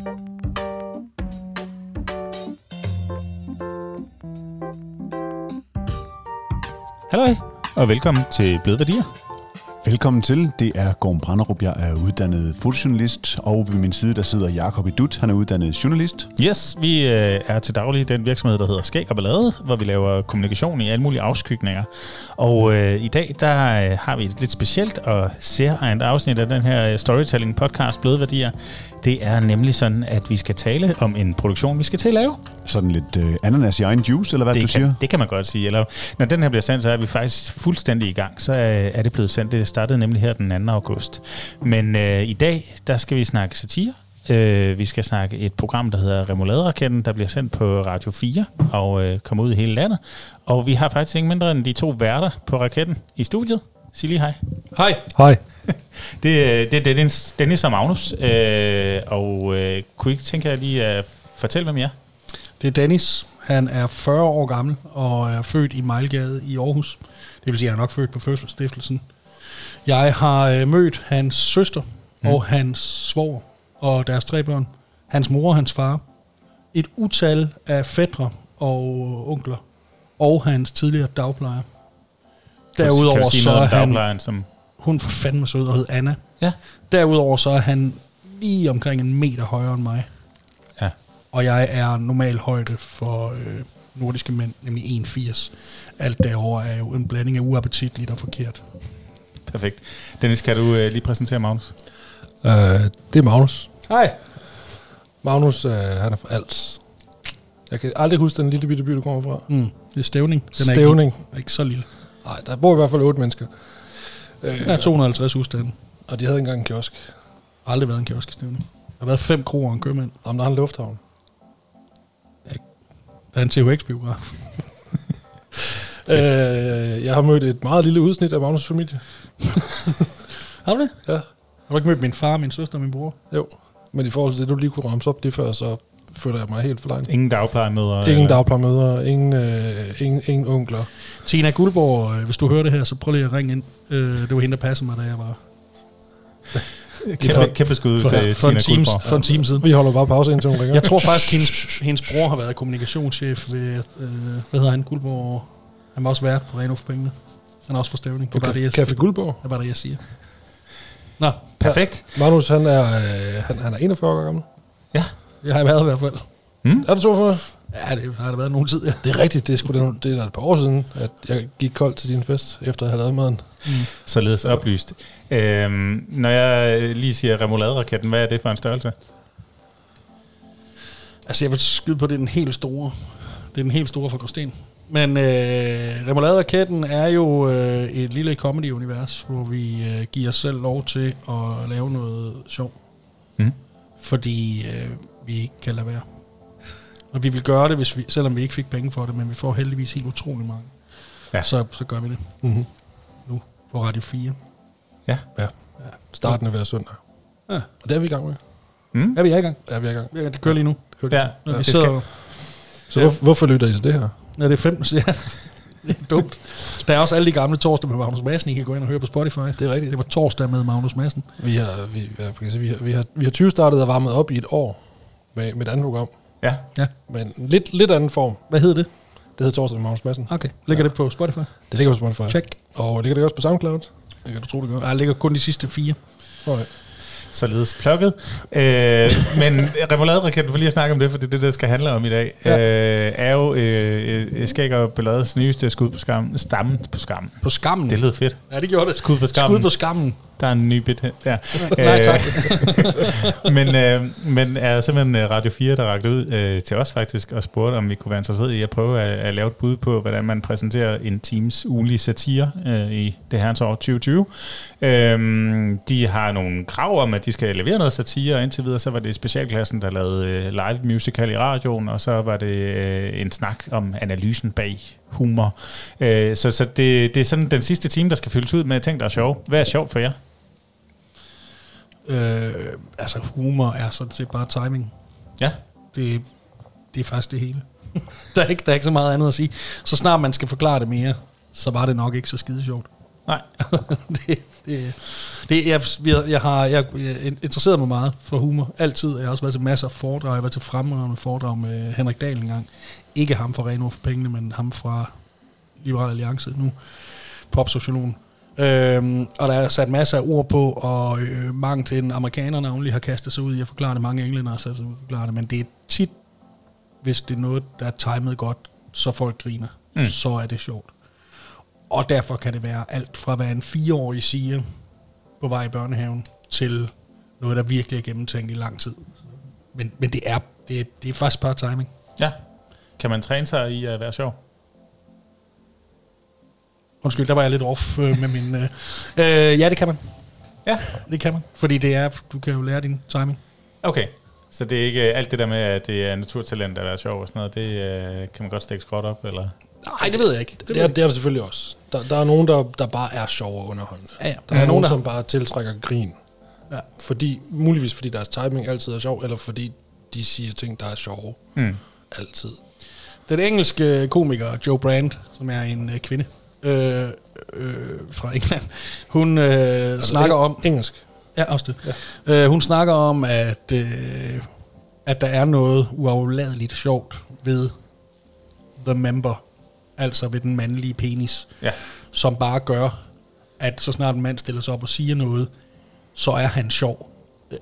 Hallo og velkommen til Bløde Værdier. Velkommen til. Det er Gorm Branderup. Jeg er uddannet fotojournalist, og ved min side der sidder Jakob Idut. Han er uddannet journalist. Yes, vi øh, er til daglig den virksomhed, der hedder Skæg og Ballade, hvor vi laver kommunikation i alle mulige afskygninger. Og øh, i dag, der øh, har vi et lidt specielt og særligt afsnit af den her storytelling podcast Bløde Værdier. Det er nemlig sådan, at vi skal tale om en produktion, vi skal til at lave. Sådan lidt øh, ananas i egen juice, eller hvad det du kan, siger? Det kan man godt sige. Eller, når den her bliver sendt, så er vi faktisk fuldstændig i gang. Så øh, er det blevet sendt. Det startede nemlig her den 2. august. Men øh, i dag, der skal vi snakke satire. Øh, vi skal snakke et program, der hedder Remoulade-raketten, der bliver sendt på Radio 4 og øh, kommer ud i hele landet. Og vi har faktisk ikke mindre end de to værter på raketten i studiet. Sig lige hej. Hej. Hej. Det, øh, det er Dennis, Dennis og Magnus. Øh, og øh, kunne I ikke tænke jer lige at fortælle, hvem I er? Det er Dennis. Han er 40 år gammel og er født i Mejlgade i Aarhus. Det vil sige, at han er nok født på fødselsstiftelsen. Jeg har øh, mødt hans søster mm. og hans svoger og deres tre børn. Hans mor og hans far. Et utal af fædre og onkler. Og hans tidligere dagplejer. Kan Derudover du sige så noget er han... dagplejeren, som... Hun for fandme sød og hed Anna. Ja. Derudover så er han lige omkring en meter højere end mig. Ja. Og jeg er normal højde for øh, nordiske mænd, nemlig 1,80. Alt derovre er jo en blanding af uappetitligt og forkert. Perfekt. Dennis, kan du øh, lige præsentere Magnus? Uh, det er Magnus. Hej. Magnus, uh, han er fra Als. Jeg kan aldrig huske den lille bitte by, du kommer fra. Mm, det er stævning. Den er Stævning. Ikke, er ikke så lille. Nej, der bor i hvert fald otte mennesker. Uh, Der er 250 husstande. Og de havde engang en kiosk. Aldrig været en kiosk i stævning. Der har været fem kroer og en købmand. Om der er en lufthavn. Der er en THX-biograf. Uh, jeg har mødt et meget lille udsnit af Magnus' familie. Har du det? Ja. Har du ikke mødt min far, min søster og min bror? Jo. Men i forhold til det, du lige kunne ramse op det før, så føler jeg mig helt forlegnet. Ingen dagplejemøder? Ingen dagplejemøder, ingen, øh, ingen, ingen onkler. Tina Guldborg, øh, hvis du hører det her, så prøv lige at ringe ind. Øh, det var hende, der passede mig, da jeg var Kæmpe, kæmpe skud for, til for, en Tina Guldborg. for en time siden. Vi holder bare pause indtil hun ringer. Jeg tror faktisk, hendes, hendes bror har været kommunikationschef ved, øh, hvad hedder han, Guldborg. Han var også vært på Reno for pengene. Han er også for stævning. Det er bare det, jeg, Café Guldborg. det, er bare det, jeg siger. Nå, Perfekt. Magnus, han er, øh, han, han er 41 år gammel. Jeg har været i hvert fald. Er du 42? Ja, det har der været nogen tid, ja. Det er rigtigt, det er, sgu det, det er et par år siden, at jeg gik koldt til din fest, efter at have lavet maden. Således oplyst. Øhm, når jeg lige siger remoulade-raketten, hvad er det for en størrelse? Altså, jeg vil skyde på, at det er den helt store. Det er den helt store for Gråsten. Men øh, Remoulade-raketten er jo øh, et lille comedy-univers, hvor vi øh, giver os selv lov til at lave noget sjov. Mm. Fordi øh, vi ikke kan lade være. Og vi vil gøre det, hvis vi, selvom vi ikke fik penge for det, men vi får heldigvis helt utrolig mange. Ja. Så, så gør vi det Mm-hmm. nu på Radio 4. Ja. Ja. Starten af hver søndag. Ja. Og det er vi i gang med. Mm? Er vi er i gang? Ja, vi er i gang. Ja, det kører lige nu. Ja, Når vi det sidder, skal, Så hvor, hvorfor lytter I til det her? Ja, det er fem. Ja, det er dumt. Der er også alle de gamle torsdag med Magnus Madsen, I kan gå ind og høre på Spotify. Det er rigtigt. Det var torsdag med Magnus Madsen. Vi har, vi, ja, man kan sige, vi har, vi har, vi har 20 startet og varmet op i et år med, med et andet program. ja. Men lidt, lidt anden form. Hvad hed det? Det hedder Torsdag med Magnus Madsen. Okay, ligger ja. det på Spotify? Det ligger på Spotify. Check. Og ligger det også på SoundCloud? Det kan du tro, det gør. Ja, ligger kun de sidste fire. Okay. således plukket. Øh, men remoulade-raketten, for lige at snakke om det, for det er det, der skal handle om i dag, ja. øh, er jo øh, øh, Skæg og Ballades nyeste skud på skammen. Stammen på skammen. På skammen. Det lød fedt. Ja, det gjorde det. Skud på skammen. Skud på skammen. Der er en ny bit her. Ja. Nej, tak. men, øh, men er simpelthen øh, Radio 4, der rakte ud øh, til os faktisk, og spurgte, om vi kunne være interesseret i at prøve at, at lave et bud på, hvordan man præsenterer en teams ugenlige satire øh, i det her år 2020. Øh, de har nogle krav om, at de skal levere noget satire, og indtil videre så var det specialklassen, der lavede øh, live musical i radioen, og så var det øh, en snak om analysen bag humor. Øh, så så det, det er sådan den sidste time, der skal fyldes ud med ting, der er sjove. Hvad er sjovt for jer? Øh, altså, humor er sådan set bare timing. Ja. Det, det er faktisk det hele. der, er ikke, der er ikke så meget andet at sige. Så snart man skal forklare det mere, så var det nok ikke så skide sjovt. Nej. det, Det, det, jeg, jeg, jeg har jeg, jeg interesseret mig meget for humor. Altid. Jeg har også været til masser af foredrag. Jeg har været til fremragende foredrag med Henrik Dahl engang. Ikke ham fra Reno for pengene, men ham fra Liberal Alliance nu. Popsociologen. Øhm, og der er sat masser af ord på, og øh, mange til den amerikanerne navnlig har kastet sig ud i at forklare det. Mange englænder har sat sig ud forklare det. Men det er tit, hvis det er noget, der er timet godt, så folk griner. Mm. Så er det sjovt. Og derfor kan det være alt fra, hvad en fireårig siger på vej i børnehaven, til noget, der virkelig er gennemtænkt i lang tid. Men, men det, er, det, er, det er faktisk bare timing. Ja. Kan man træne sig i at være sjov? Undskyld, der var jeg lidt off øh, med min... Øh, øh, ja, det kan man. Ja. Det kan man. Fordi det er, du kan jo lære din timing. Okay. Så det er ikke alt det der med, at det er naturtalent at være sjov og sådan noget, det øh, kan man godt stikke skråt op, eller? Nej, det ved jeg ikke. Det, Det er, det er der selvfølgelig også. Der, der er nogen, der, der bare er sjov og underholdende. Ja, ja. Der er, Ja, nogen, nogen, der- som bare tiltrækker grin. Ja. Fordi, muligvis fordi deres timing altid er sjov, eller fordi de siger ting, der er sjove. Mm. Altid. Den engelske komiker Joe Brand, som er en øh, kvinde øh, øh, fra England, hun øh, altså, snakker eng- om... Engelsk. Ja, også det. Ja. Øh, hun snakker om, at, øh, at der er noget uafladeligt sjovt ved the member, altså ved den mandlige penis, Ja. som bare gør, at så snart en mand stiller sig op og siger noget, så er han sjov.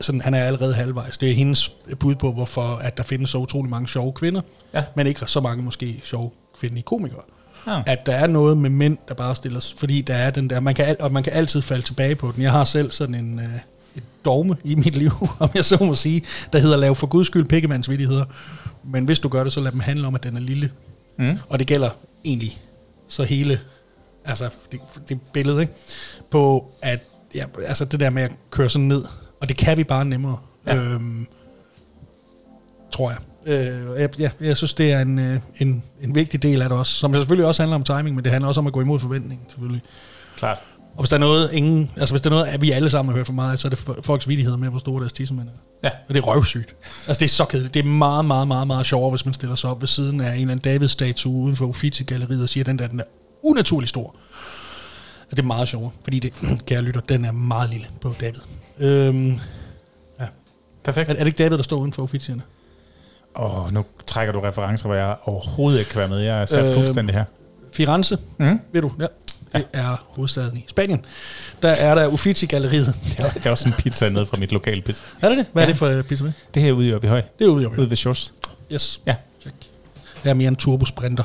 Sådan, han er allerede halvvejs. Det er hendes bud på, hvorfor at der findes så utrolig mange sjove kvinder, Ja. men ikke så mange måske sjove kvindelige komikere. Ja. At der er noget med mænd, der bare stiller sig, fordi der er den der, man kan, al- og man kan altid falde tilbage på den. Jeg har selv sådan en, øh, et dogme i mit liv, om jeg så må sige, der hedder lav for guds skyld pikkemandsvittigheder. Men hvis du gør det, så lad dem handle om, at den er lille. Mm. Og det gælder egentlig så hele, altså det, det billede, ikke? På at, ja, altså det der med at køre sådan ned, og det kan vi bare nemmere, ja. øhm, tror jeg. Øh, jeg, jeg, jeg synes, det er en, øh, en, en vigtig del af det også, som selvfølgelig også handler om timing, men det handler også om at gå imod forventningen, selvfølgelig. Klart. Og hvis der er noget, ingen, altså hvis der er noget, at vi alle sammen har hørt for meget, så er det folks vidigheder med, hvor store deres tissemænd er. Ja. Og det er røvsygt. Altså det er så kedeligt. Det er meget, meget, meget, meget sjovere, hvis man stiller sig op ved siden af en eller anden David-statue uden for Uffizi-galleriet og siger, at den der, den er unaturligt stor. Altså, det er meget sjovere, fordi det, kære lytter, den er meget lille på David. Øhm, Perfekt. er, er det ikke David, der står uden for Uffizierne? Åh, oh, nu trækker du referencer, hvor jeg overhovedet ikke kan være med. Jeg er sat Øhm. fuldstændig her. Firenze, Mm. ved du? Ja. Det er hovedstaden i Spanien. Der er der Uffizi-galleriet. Jeg har også en pizza ned fra mit lokale pizza. Er det det? Hvad er Ja. det for øh, pizza med? Det her er ude i Høj. Det er ude i Oppe. Ude ved Shores. Yes. Ja. Check. Jeg er mere en turbosprinter,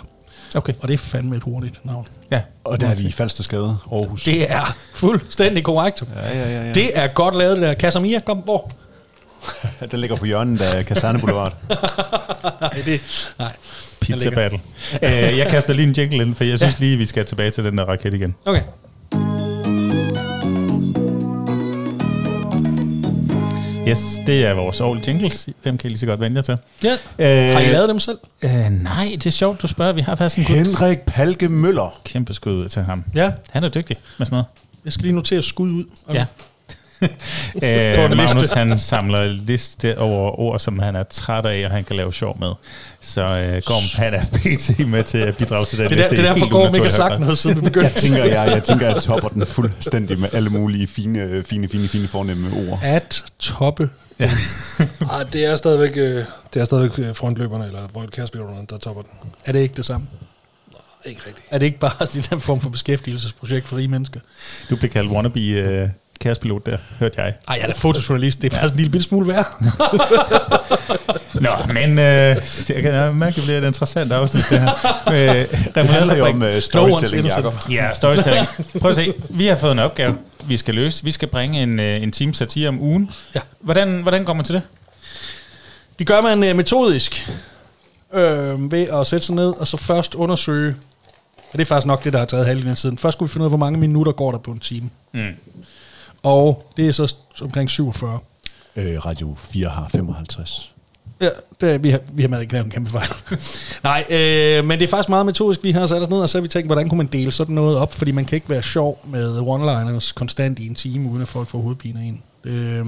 Okay. og det er fandme et hurtigt navn. Ja. Og der er vi i Falsterskade, Aarhus. Det er fuldstændig korrekt. Ja, ja, ja. ja. Det er godt lavet, det der. Casamia, kom, hvor? Den ligger på hjørnet af Kaserne Boulevard. Nej, det, nej. Pizza battle. uh, jeg kaster lige en jingle ind, for jeg synes lige, vi skal tilbage til den der raket igen. Okay. Yes, det er vores all jingles. Dem kan I lige så godt vende jer til. Ja. Uh, Har I lavet dem selv? Uh, nej, det er sjovt, du spørger. Vi har faktisk en gut. Henrik Palke Møller. Kæmpe skud ud til ham. Ja. Han er dygtig med sådan noget. Jeg skal lige notere skud ud. Okay. Ja. øh, Magnus han samler liste over ord, som han er træt af, og han kan lave sjov med. Så øh, Gorm, han er pt. med til at bidrage til den Det er, der, liste. det er derfor, går ikke har sagt noget, siden vi begyndte. Jeg tænker, jeg, jeg tænker, jeg topper den fuldstændig med alle mulige fine, fine, fine, fine fornemme ord. At toppe. Ej, det er stadigvæk, øh, det er stadigvæk øh, frontløberne, eller broadcastspillerne, der topper den. Er det ikke det samme? Ikke rigtigt. Er det ikke bare den form for beskæftigelsesprojekt for rige mennesker? Du blev kaldt wannabe øh, kærespilot der, hørte jeg. Ej, jeg er da fotojournalist. Det er faktisk en lille bitte smule værd. Nå, men øh, jeg kan mærke, det bliver et interessant afsnit, det her. Øh, Det handler jo om Remoulade- uh, storytelling. Jacob. Ja, storytelling. Prøv at se. Vi har fået en opgave, vi skal løse. Vi skal bringe en, øh, en time satire om ugen. Ja. Hvordan, hvordan går man til det? Det gør man øh, metodisk øh, ved at sætte sig ned og så først undersøge, og det er faktisk nok det, der har taget halvdelen af tiden. Først skulle vi finde ud af, hvor mange minutter går der på en time. Mm. Og det er så omkring 47. Øh, Radio 4 har 55. Ja, det, vi har, vi har med ikke lavet en kæmpe fejl. Nej, øh, men det er faktisk meget metodisk. Vi har sat os ned, og så har vi tænkt, hvordan kunne man dele sådan noget op, fordi man kan ikke være sjov med one-liners konstant i en time, uden at folk får hovedpine en. Øh,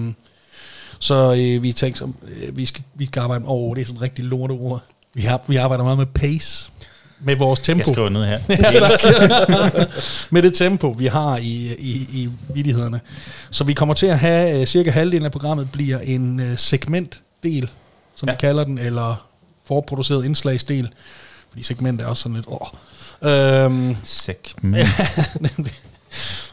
så øh, vi tænkte, øh, vi, skal, vi skal arbejde med, åh, det er sådan en rigtig lorteord. Vi, har, vi arbejder meget med pace. Med vores tempo. Jeg skriver ned her. Ja, med det tempo, vi har i, i, i vidighederne. Så vi kommer til at have uh, cirka halvdelen af programmet bliver en uh, segmentdel, som ja. Ja. vi kalder den, eller forproduceret indslagsdel. Fordi segment er også sådan lidt... Åh. Øhm, Segment. nemlig.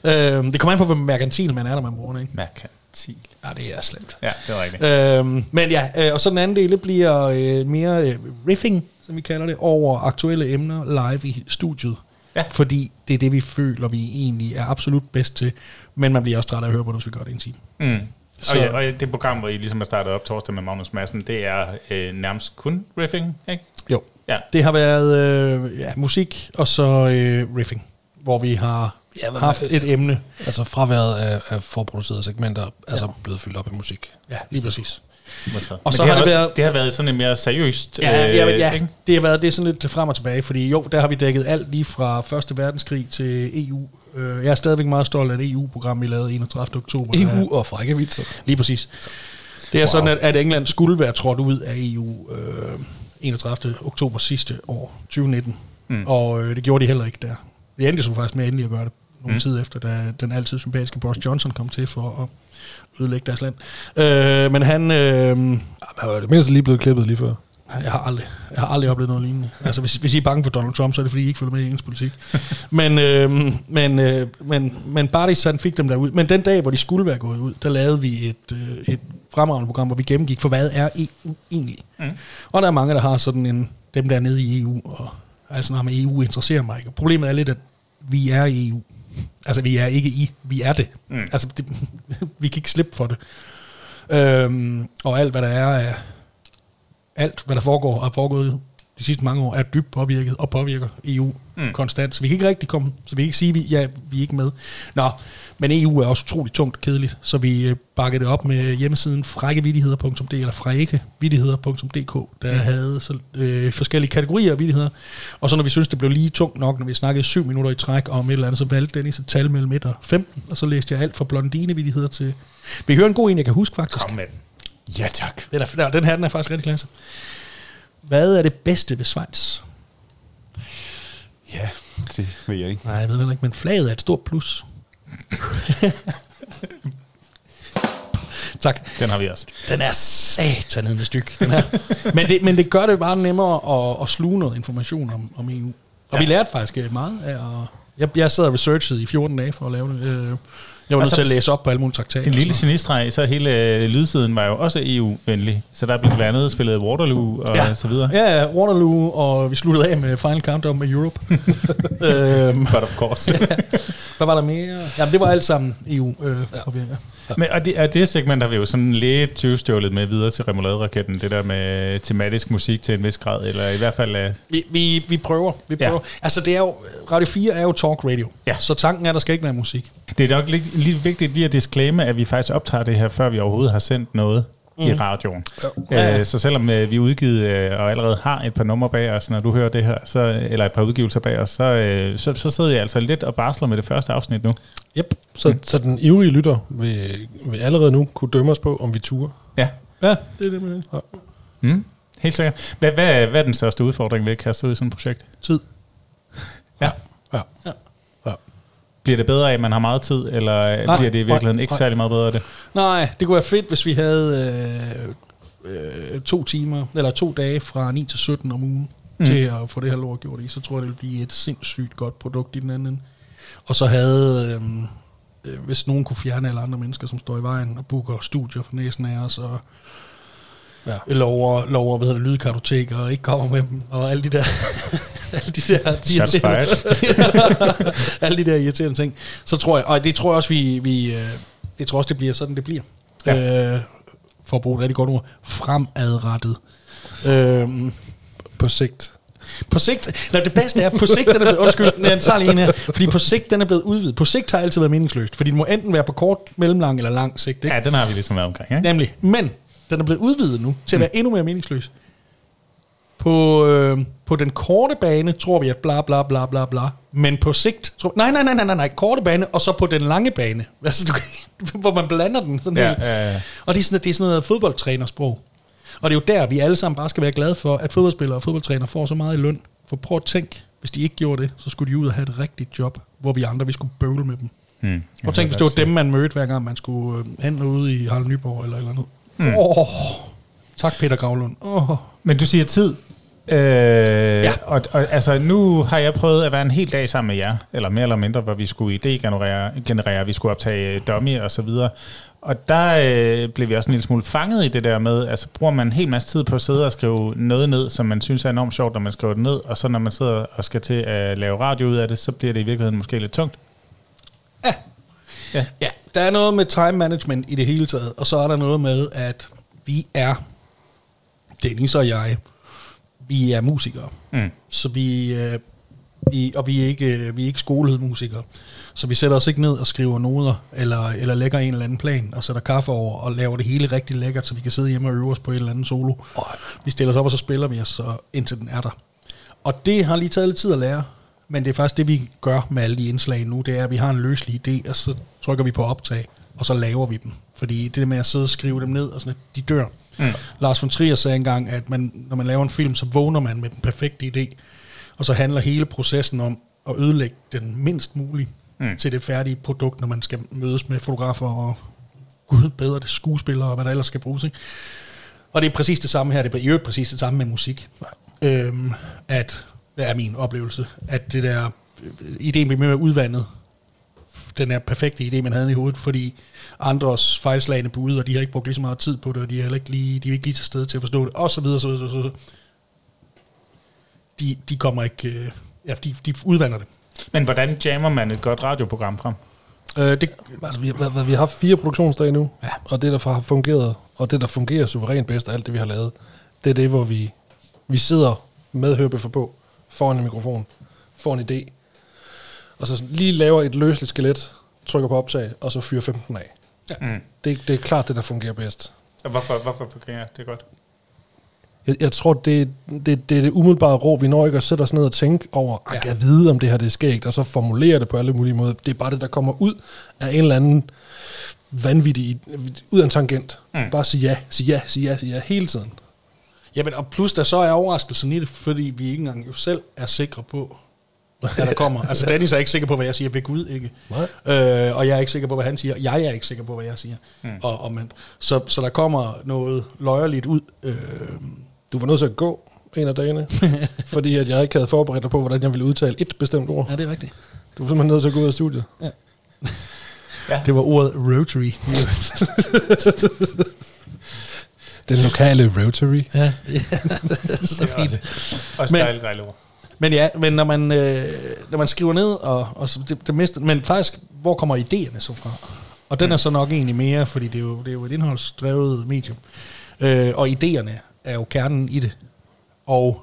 øhm, det kommer an på, hvor merkantil man er, når man bruger det. Ikke? Merkantil. Ja, det er slemt. Ja, det er rigtigt. Øhm, men ja, øh, og så den anden del, det bliver øh, mere øh, riffing, som vi kalder det, over aktuelle emner live i studiet. Ja. Fordi det er det, vi føler, vi egentlig er absolut bedst til. Men man bliver også træt af at høre på det, hvis vi gør det i en time. Mm. Så- Og, ja, og det program, hvor I ligesom er startet op torsdag med Magnus Madsen, det er øh, nærmest kun riffing, ikke? Jo. Ja. Det har været øh, ja, musik og så øh, riffing, hvor vi har Ja, men- haft et emne. Altså fraværet af, af forproducerede segmenter er altså blevet fyldt op af musik. Ja, lige præcis. Og så det har har det også, været- Det har været sådan et mere seriøst... Ja, ja, øh, ja ikke? det har været det er sådan lidt frem og tilbage, fordi jo, der har vi dækket alt lige fra Første Verdenskrig til EU. Øh, Jeg er stadigvæk meget stolt af det EU-program, vi lavede 31. oktober. Der er- EU og frække vitser. Lige præcis. Det er wow. sådan, at, at England skulle være trådt ud af EU øh, 31. oktober sidste år, 2019. Mm. Og øh, det gjorde de heller ikke der. Vi endte så faktisk med endelig at gøre det nogle. Mm. tid efter, da den altid sympatiske Boris Johnson kom til for at ødelægge deres land. Øh, men han... Øh, Han var det mindste lige blevet klippet lige før. jeg har aldrig, jeg har aldrig oplevet noget lignende. Altså, hvis, hvis I er bange for Donald Trump, så er det, fordi I ikke følger med i engelsk politik. men, øh, men, øh, men, men Bardis, han fik dem derud. Men den dag, hvor de skulle være gået ud, der lavede vi et, øh, et fremragende program, hvor vi gennemgik, for hvad er EU egentlig? Mm. Og der er mange, der har sådan en, dem der er nede i EU, og altså, når med EU interesserer mig ikke. Og Problemet er lidt, at vi er i EU. Altså, vi er ikke i, vi er det. Mm. Altså, det, vi kan ikke slippe for det. Øhm, og alt, hvad der er af alt, hvad der foregår er foregået de sidste mange år, er dybt påvirket og påvirker EU mm. Konstant. Så vi kan ikke rigtig komme, så vi kan ikke sige, at vi, ja, vi er ikke med. Nå, men EU er også utroligt tungt og kedeligt, så vi øh, bakkede det op med hjemmesiden frækkevidigheder.dk eller frækkevidigheder.dk, der mm. havde så, øh, forskellige kategorier af vidigheder. Og så når vi synes det blev lige tungt nok, når vi snakkede syv minutter i træk om et eller andet, så valgte Dennis et tal mellem 1 og 15, og så læste jeg alt fra blondinevidigheder til... Vi hører en god en, jeg kan huske faktisk. Kom med den. Ja, tak. Den, er, den her den er faktisk rigtig klasse. Hvad er det bedste ved Schweiz? Ja, det ved jeg ikke. Nej, jeg ved det ikke, men flaget er et stort plus. tak. Den har vi også. Den er satanet med styk, den her. men, det, men det gør det bare nemmere at, at sluge noget information om, om EU. Og ja. Ja. vi lærte faktisk øh, meget af at... Jeg, jeg sad og researchede i 14 dage for at lave det. Øh, Jeg var nødt Og så- til at læse op på alle mulige traktater. En lille genistreg, så hele øh, lydsiden var jo også EU-venlig. Så der blev blandt andet spillet Waterloo og Ja. så videre. Ja, ja, Waterloo, og vi sluttede af med Final Countdown med Europe. øhm, But of course. hvad var der mere? Jamen, det var alt sammen EU. Øh, ja. Men, og, det, og det segment har vi jo sådan lidt tyvstjålet med videre til remoulade-raketten. Det der med tematisk musik til en vis grad, eller i hvert fald... Øh, Vi, vi, vi prøver. Vi Ja. prøver. Altså, det er jo, Radio 4 er jo talk radio. Ja. Så tanken er, at der skal ikke være musik. Det er nok lige, lige vigtigt lige at disclaime, at vi faktisk optager det her, før vi overhovedet har sendt noget mm. i radioen. Ja. Øh, så selvom øh, vi er udgivet øh, og allerede har et par numre bag os, når du hører det her, så, eller et par udgivelser bag os, så, øh, så, så sidder jeg altså lidt og barsler med det første afsnit nu. Yep. Så, mm. så den ivrige lytter vil, vil allerede nu kunne dømme os på, om vi turer. Ja. Ja, det er det med det. Mm. Helt sikkert. Hvad, hvad, hvad er den største udfordring ved at kaste ud i sådan et projekt? Tid. Ja. Ja. Bliver det bedre af, at man har meget tid, eller Nej, bliver det i virkeligheden nej, ikke særlig meget bedre af det? Nej, det kunne være fedt, hvis vi havde øh, øh, to timer, eller to dage fra 9 til 17 om ugen, mm. Til at få det her lort gjort i. Så tror jeg, det ville blive et sindssygt godt produkt i den anden ende. Og så havde, øh, øh, hvis nogen kunne fjerne alle andre mennesker, som står i vejen og booker studier for næsen af os, og Ja. lover, lover hvad hedder det, lydkartoteker, og ikke kommer med dem, og alle de der, alle de der, Shots irriterende- alle de der irriterende ting, så tror jeg, og det tror jeg også, vi, vi øh, det tror jeg også, det bliver sådan, det bliver. Ja. Øh, for at bruge et rigtig godt ord, fremadrettet. Øhm, På sigt. på sigt, nej, det bedste er, på sigt, den er blevet, undskyld, jeg tager lige en her, fordi på sigt, den er blevet udvidet. På sigt har altid været meningsløst, fordi den må enten være på kort, mellemlang eller lang sigt, ikke? Ja, den har vi ligesom været omkring, ikke? Nemlig. Men den er blevet udvidet nu til at være endnu mere meningsløs. På, øh, på den korte bane tror vi, at bla bla bla bla bla. Men på sigt... Tror, nej, nej, nej, nej, nej, nej, korte bane, og så på den lange bane. Altså, du, hvor man blander den. Sådan Ja, helt. ja, ja. Og det er, sådan, det er sådan noget fodboldtrænersprog. Og det er jo der, vi alle sammen bare skal være glade for, at fodboldspillere og fodboldtrænere får så meget i løn, For prøv at tænk, hvis de ikke gjorde det, så skulle de ud og have et rigtigt job, hvor vi andre, vi skulle bøvle med dem. Hmm. Prøv at tænk, hvis det var dem, man mødte, hver gang man skulle øh, hen ude i Harald Nyborg eller eller andet. Mm. oh, tak Peter Gravlund. Oh. Men du siger tid. Øh, ja. og, og altså, nu har jeg prøvet at være en hel dag sammen med jer, eller mere eller mindre, hvor vi skulle idé-generere, generere, vi skulle optage dummy og så videre. Og der øh, blev vi også en lille smule fanget i det der med, altså bruger man en hel masse tid på at sidde og skrive noget ned, som man synes er enormt sjovt, når man skriver det ned, og så når man sidder og skal til at lave radio ud af det, så bliver det i virkeligheden måske lidt tungt. Ja, der er noget med time management i det hele taget, og så er der noget med, at vi er, Dennis og jeg, vi er musikere. Mm. Så vi, øh, vi og vi er ikke, øh, vi er ikke skolemusikere. Så vi sætter os ikke ned og skriver noder, eller, eller lægger en eller anden plan, og sætter kaffe over, og laver det hele rigtig lækkert, så vi kan sidde hjemme og øve os på et eller andet solo. Vi stiller os op, og så spiller vi os, så, indtil den er der. Og det har lige taget lidt tid at lære, men det er faktisk det, vi gør med alle de indslag nu, det er, at vi har en løslig idé, og så trykker vi på optag, og så laver vi dem. Fordi det der med at sidde og skrive dem ned, og sådan, de dør. Mm. Lars von Trier sagde engang, at man, når man laver en film, så vågner man med den perfekte idé, og så handler hele processen om at ødelægge den mindst muligt mm. til det færdige produkt, når man skal mødes med fotografer og gud bedre det, skuespillere og hvad der ellers skal bruges. Ikke? Og det er præcis det samme her, det er i øvrigt præcis det samme med musik. Øhm, at, det er min oplevelse, at det der, øh, ideen bliver mere udvandet, den er perfekte idé, man havde i hovedet, fordi andres fejlslagende bud, og de har ikke brugt lige så meget tid på det, og de er, heller ikke lige, de er ikke lige til stede til at forstå det, og så videre, så videre, så videre. De, de kommer ikke, øh, ja, de, de udvander det. Men hvordan jammer man et godt radioprogram frem? Øh, det Altså, vi, har, vi har haft fire produktionsdage nu, ja. og det, der har fungeret, og det, der fungerer suverænt bedst af alt det, vi har lavet, det er det, hvor vi, vi sidder med hørebøffer på, foran en mikrofon, får en idé, og så lige laver et løsligt skelet, trykker på optag, og så fyrer 15 af. Ja. Mm. Det, det er klart det, der fungerer bedst. Og hvorfor, hvorfor fungerer det godt? Jeg, jeg tror, det, det, det er det umiddelbare rå. Vi når ikke at sætte os ned og tænke over, at Ja. jeg kan vide, om det her det er skægt, og så formulere det på alle mulige måder. Det er bare det, der kommer ud af en eller anden vanvittig, ud af en tangent. Mm. Bare sige ja, sige ja, sige ja, sige ja hele tiden. Jamen, og plus der så er overraskelsen i det, fordi vi ikke engang jo selv er sikre på, hvad der kommer. altså, Dennis er ikke sikker på, hvad jeg siger ved Gud, ikke? Nej. Øh, og jeg er ikke sikker på, hvad han siger. Jeg er ikke sikker på, hvad jeg siger. Mm. Og, og man, så, så der kommer noget løjerligt ud. Øh, Du var nødt til at gå en af dagene, fordi at jeg ikke havde forberedt dig på, hvordan jeg ville udtale et bestemt ord. ja, det er rigtigt. Du var simpelthen nødt til at gå ud af studiet. Det var ordet Rotary. Den lokale Rotary. ja, det er så fint. Også dejligt, dejligt ord. Men ja, men når man, øh, når man skriver ned, og, og så det, det mister, men faktisk, hvor kommer idéerne så fra? Og den er så nok egentlig mere, fordi det er jo, det er jo et indholdsdrevet medium. Øh, og idéerne er jo kernen i det. Og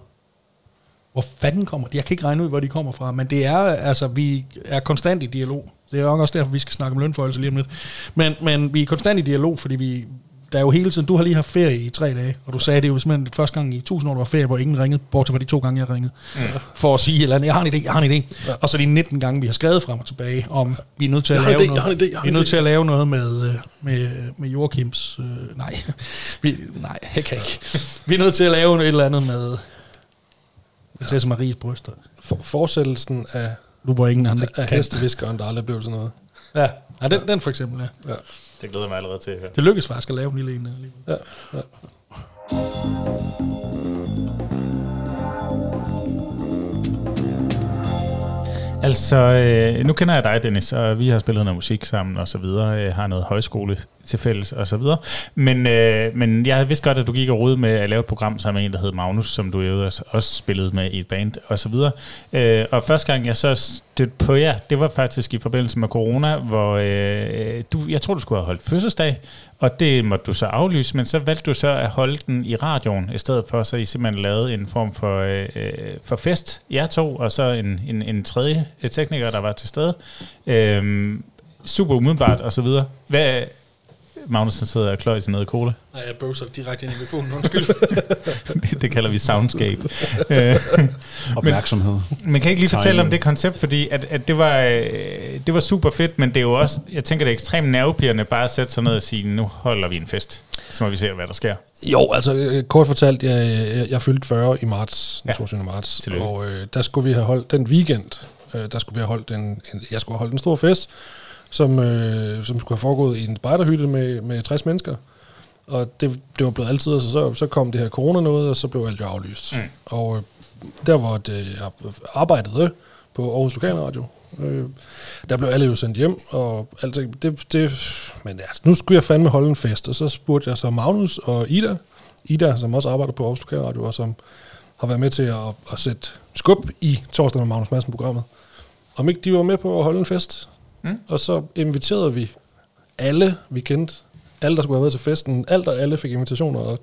hvor fanden kommer de? Jeg kan ikke regne ud, hvor de kommer fra, men det er, altså, vi er konstant i dialog. Det er nok også derfor, vi skal snakke om lønforholdelse lige om lidt. Men, men vi er konstant i dialog, fordi vi, der er jo hele tiden, du har lige haft ferie i tre dage, og du sagde, det er jo simpelthen det første gang i tusind år, der var ferie, hvor ingen ringede, bortset fra de to gange, jeg ringede, mm. for at sige et eller andet, jeg har en idé, jeg har en idé. Ja. Og så de 19 gange, vi har skrevet frem og tilbage, om vi er nødt til at lave idé, noget, idé, vi er nødt til at lave noget med, øh, med, med Joachims, øh, nej, vi, nej, jeg kan ikke. Vi er nødt til at lave et eller andet med Prinsesse Maries bryster. For, fortsættelsen af, Nu hvor ingen andre af kan. hesteviskeren, der aldrig blev til noget. Ja, ja den, den for eksempel, ja. Ja, Det glæder jeg mig allerede til at høre. Det lykkedes faktisk at lave en lille en. alligevel. ja, ja. Altså, øh, nu kender jeg dig, Dennis, og vi har spillet noget musik sammen og så videre, øh, har noget højskole til fælles og så videre. Men, øh, men jeg vidste godt, at du gik og rode med at lave et program sammen med en, der hed Magnus, som du jo også, også spillede med i et band og så videre. Øh, og første gang jeg så stødt på jer, det var faktisk i forbindelse med corona, hvor øh, du, jeg tror, du skulle have holdt fødselsdag, og det måtte du så aflyse, men så valgte du så at holde den i radioen, i stedet for så I simpelthen lavede en form for, øh, øh for fest, jer to, og så en, en, en tredje tekniker, der var til stede. Øh, super umiddelbart, og så videre. Hvad, Magnus han sidder og kløjer i sin noget cola. Nej, jeg bøvser direkte ind i mikrofonen, undskyld. det, det kalder vi soundscape. Øh, Opmærksomhed. Men kan I ikke lige fortælle om det koncept, fordi at, at det, var, øh, det var super fedt, men det er jo også, jeg tænker, det er ekstremt nervepirrende bare at sætte sig ned og sige, nu holder vi en fest. Så må vi se, hvad der sker. Jo, altså øh, kort fortalt, jeg, jeg, jeg fyldte 40 i marts, den Ja. 22. marts, Tillykke. og øh, der skulle vi have holdt den weekend, øh, der skulle vi have holdt en, en, jeg skulle have holdt en stor fest, som, øh, som skulle have foregået i en spejderhytte med, med 60 mennesker. Og det, det var blevet altid, og så, så, så kom det her corona noget, og så blev alt jo aflyst. Mm. Og øh, der hvor det, jeg arbejdede på Aarhus Lokalradio, øh, der blev alle jo sendt hjem, og alt det, det, det men altså, nu skulle jeg fandme holde en fest, og så spurgte jeg så Magnus og Ida, Ida, som også arbejder på Aarhus Lokalradio, og som har været med til at, at sætte skub i torsdag med Magnus Madsen-programmet. Om ikke de var med på at holde en fest. Mm. Og så inviterede vi alle, vi kendte, alle, der skulle have været til festen, alt og alle fik invitationer, og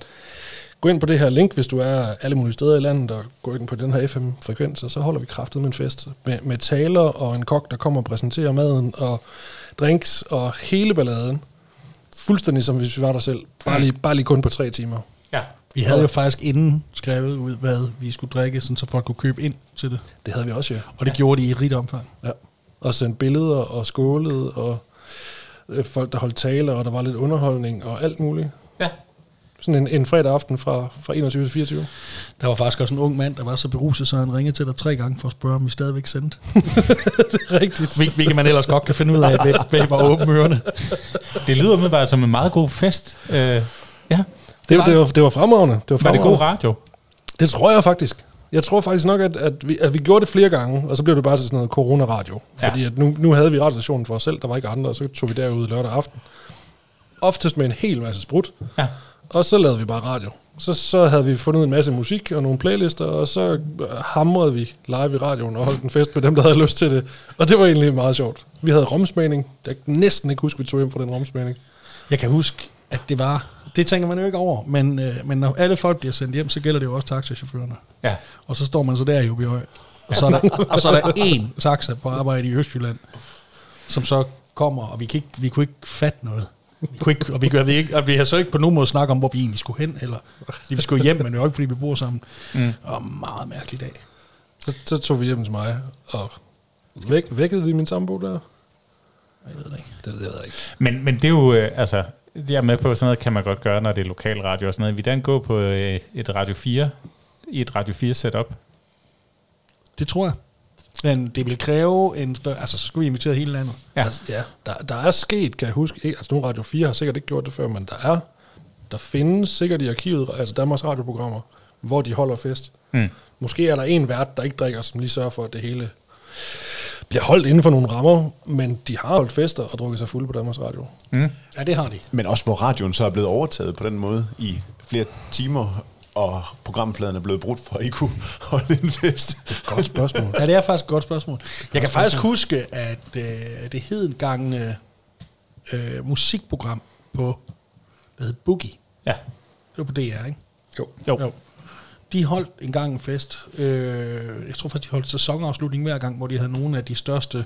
gå ind på det her link, hvis du er alle mulige steder i landet, og gå ind på den her FM-frekvens, og så holder vi kraftet med en fest. Med, med taler og en kok, der kommer og præsenterer maden, og drinks og hele balladen. Fuldstændig som hvis vi var der selv. Bare lige, bare lige kun på tre timer. Ja. Vi havde jo faktisk inden skrevet ud, hvad vi skulle drikke, sådan, så folk kunne købe ind til det. Det havde vi også, ja. Og det gjorde de i et rigt omfang. Ja. Og sendte billeder og skålede, og øh, folk, der holdt taler, og der var lidt underholdning og alt muligt. Ja. Sådan en, en fredag aften fra, fra 21 til 24. Der var faktisk også en ung mand, der var så beruset, så han ringede til dig tre gange for at spørge, om vi stadigvæk sendte. Rigtigt. Hvil- Hvilket man ellers godt kan finde ud af, at det var åbne ørerne. Det lyder med bare som en meget god fest. Øh, ja. Det, var, det, var, det var fremragende. Det var, Var det fremragende. god radio? Det tror jeg faktisk. Jeg tror faktisk nok, at, at, vi, at vi gjorde det flere gange, og så blev det bare til sådan noget corona-radio. Ja. Fordi at nu, nu havde vi radiostationen for os selv, der var ikke andre, og så tog vi derud lørdag aften. Oftest med en hel masse sprut. Ja. Og så lavede vi bare radio. Så, så havde vi fundet en masse musik og nogle playlister, og så øh, hamrede vi live i radioen og holdt en fest med dem, der havde lyst til det. Og det var egentlig meget sjovt. Vi havde romsmagning. Jeg kan næsten ikke huske, at vi tog hjem fra den romsmagning. Jeg kan huske, at det var... Det tænker man jo ikke over, men, øh, men når alle folk bliver sendt hjem, så gælder det jo også taxachaufførerne. Ja. Og så står man så der i Åbyhøj. Og så er der, og så er der én taxa på arbejde i Østjylland, som så kommer, og vi, kan ikke, vi kunne ikke fatte noget. Vi kunne ikke, og vi, vi, ikke, og vi har så ikke på nogen måde snakket om, hvor vi egentlig skulle hen, eller vi skulle hjem, men det er jo ikke, fordi vi bor sammen. Mm. Og meget mærkelig dag. Så, så tog vi hjem til mig, og væk, vækkede vi min sambo der. Jeg ved det ikke. Det ved jeg ikke. Men, men det er jo, øh, altså, jeg er med på, sådan noget kan man godt gøre, når det er lokal radio og sådan noget. Vi den gå på øh, et Radio 4, i et Radio 4 setup. Det tror jeg. Men det vil kræve en større... Altså, så skulle vi invitere hele landet. Ja. Altså, ja der, der er sket, kan jeg huske, ikke, altså nu Radio 4 har sikkert ikke gjort det før, men der er, der findes sikkert i arkivet, altså Danmarks radioprogrammer, hvor de holder fest. Mm. Måske er der en vært, der ikke drikker, som lige sørger for, at det hele bliver holdt inden for nogle rammer, men de har holdt fester og drukket sig fulde på Danmarks Radio. Mm. Ja, det har de. Men også hvor radioen så er blevet overtaget på den måde i flere timer, og programfladen er blevet brudt for, at I kunne holde en fest. Godt spørgsmål. Ja, det er faktisk et godt spørgsmål. Jeg kan faktisk huske, at øh, det hed engang øh, øh, musikprogram på, der hed Boogie. Ja. Det var på DR, ikke? Jo. Jo. Jo. De holdt en gang en fest. Øh, jeg tror faktisk, de holdt sæsonafslutning hver gang, hvor de havde nogle af de største,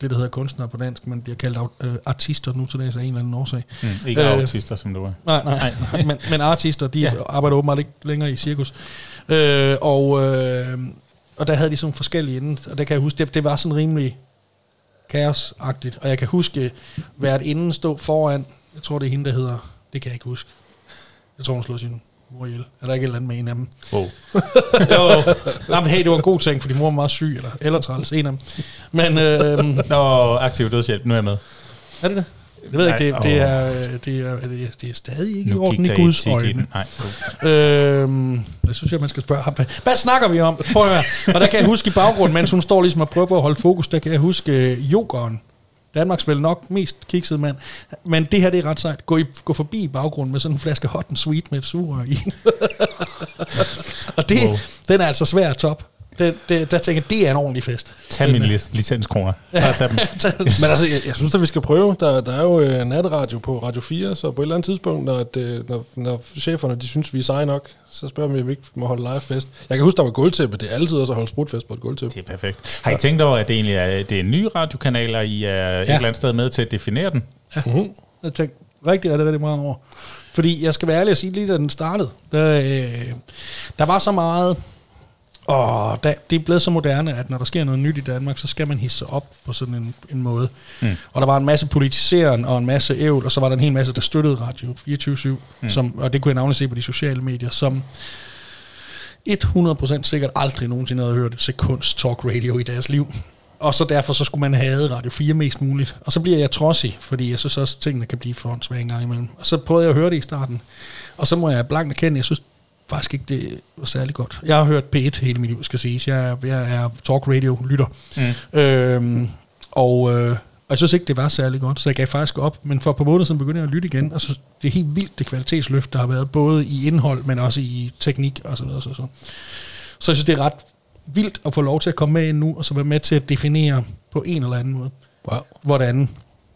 det der hedder kunstnere på dansk, man bliver kaldt øh, artister nu til dags af en eller anden årsag. Mm. Ikke Øh, autister, som du er. Nej, nej, nej. men, men artister, de Ja. arbejder åbenbart ikke længere i cirkus. Øh, og, øh, og der havde de sådan forskellige inden, og der kan jeg huske, det, det var sådan rimelig kaosagtigt. Og jeg kan huske, hvert inden stod foran, jeg tror det er hende, der hedder, det kan jeg ikke huske. Jeg tror, hun slog sin mor ihjel. Er der ikke et eller andet med en af dem? Wow. jo, jo. Men hey, det var en god ting, fordi mor var meget syg, eller, eller træls, en af dem. Men, øh, Nå, aktiv dødshjælp, nu er jeg med. er det det? Jeg ved ikke, det, Nej, det, åh. er, øh, det, er, det, er, det er stadig ikke i orden i Guds øjne. Nej. Øhm, jeg synes, jeg, man skal spørge ham. Hvad, snakker vi om? Prøv at høre. Og der kan jeg huske i baggrunden, mens hun står ligesom og prøver på at holde fokus, der kan jeg huske øh, Jokeren. Danmarks vel nok mest kiksede mand. Men det her, det er ret sejt. Gå, i, gå forbi i baggrunden med sådan en flaske hot and sweet med et sugerør i. og det, Wow. den er altså svær at top. Det, det, der tænker jeg, det er en ordentlig fest. Tag mine lic- licenskroner. Bare tag dem. Men altså, jeg, jeg synes, at vi skal prøve. Der, der er jo øh, natradio på Radio 4, så på et eller andet tidspunkt, når, det, når, når cheferne de synes, vi er seje nok, så spørger vi, om vi ikke må holde live fest. Jeg kan huske, der var gulvtæppe. Det er altid også at holde sprutfest på et gulvtæppe. Det er perfekt. Har I tænkt over, at det egentlig er, det er en ny radiokanal, og I er ja. et eller andet sted med til at definere den? Mm-hmm. Jeg tænkte rigtig, rigtig, rigtig meget over. Fordi jeg skal være ærlig og sige, lige da den startede, der, øh, der var så meget Og da, det er blevet så moderne, at når der sker noget nyt i Danmark, så skal man hisse sig op på sådan en, en måde. Mm. Og der var en masse politiseren og en masse ævl, og så var der en hel masse, der støttede Radio 24 mm. som, og det kunne jeg navnlig se på de sociale medier, som 100% sikkert aldrig nogensinde havde hørt et sekunds talk radio i deres liv. Og så derfor så skulle man have Radio 4 mest muligt. Og så bliver jeg trodsig, fordi jeg synes også, at tingene kan blive for en gang imellem. Og så prøvede jeg at høre det i starten. Og så må jeg blankt erkende, jeg synes faktisk ikke, det var særlig godt. Jeg har hørt P1 hele mit liv, skal siges. Jeg er, jeg er talk radio lytter. Mm. Øhm, og, øh, og jeg synes ikke, det var særlig godt, så jeg gav faktisk op. Men for et par måneder siden begyndte jeg at lytte igen, og så det er helt vildt det kvalitetsløft, der har været, både i indhold, men også i teknik og så videre. Så, så. så jeg synes, det er ret vildt at få lov til at komme med ind nu, og så være med til at definere på en eller anden måde, Wow. hvordan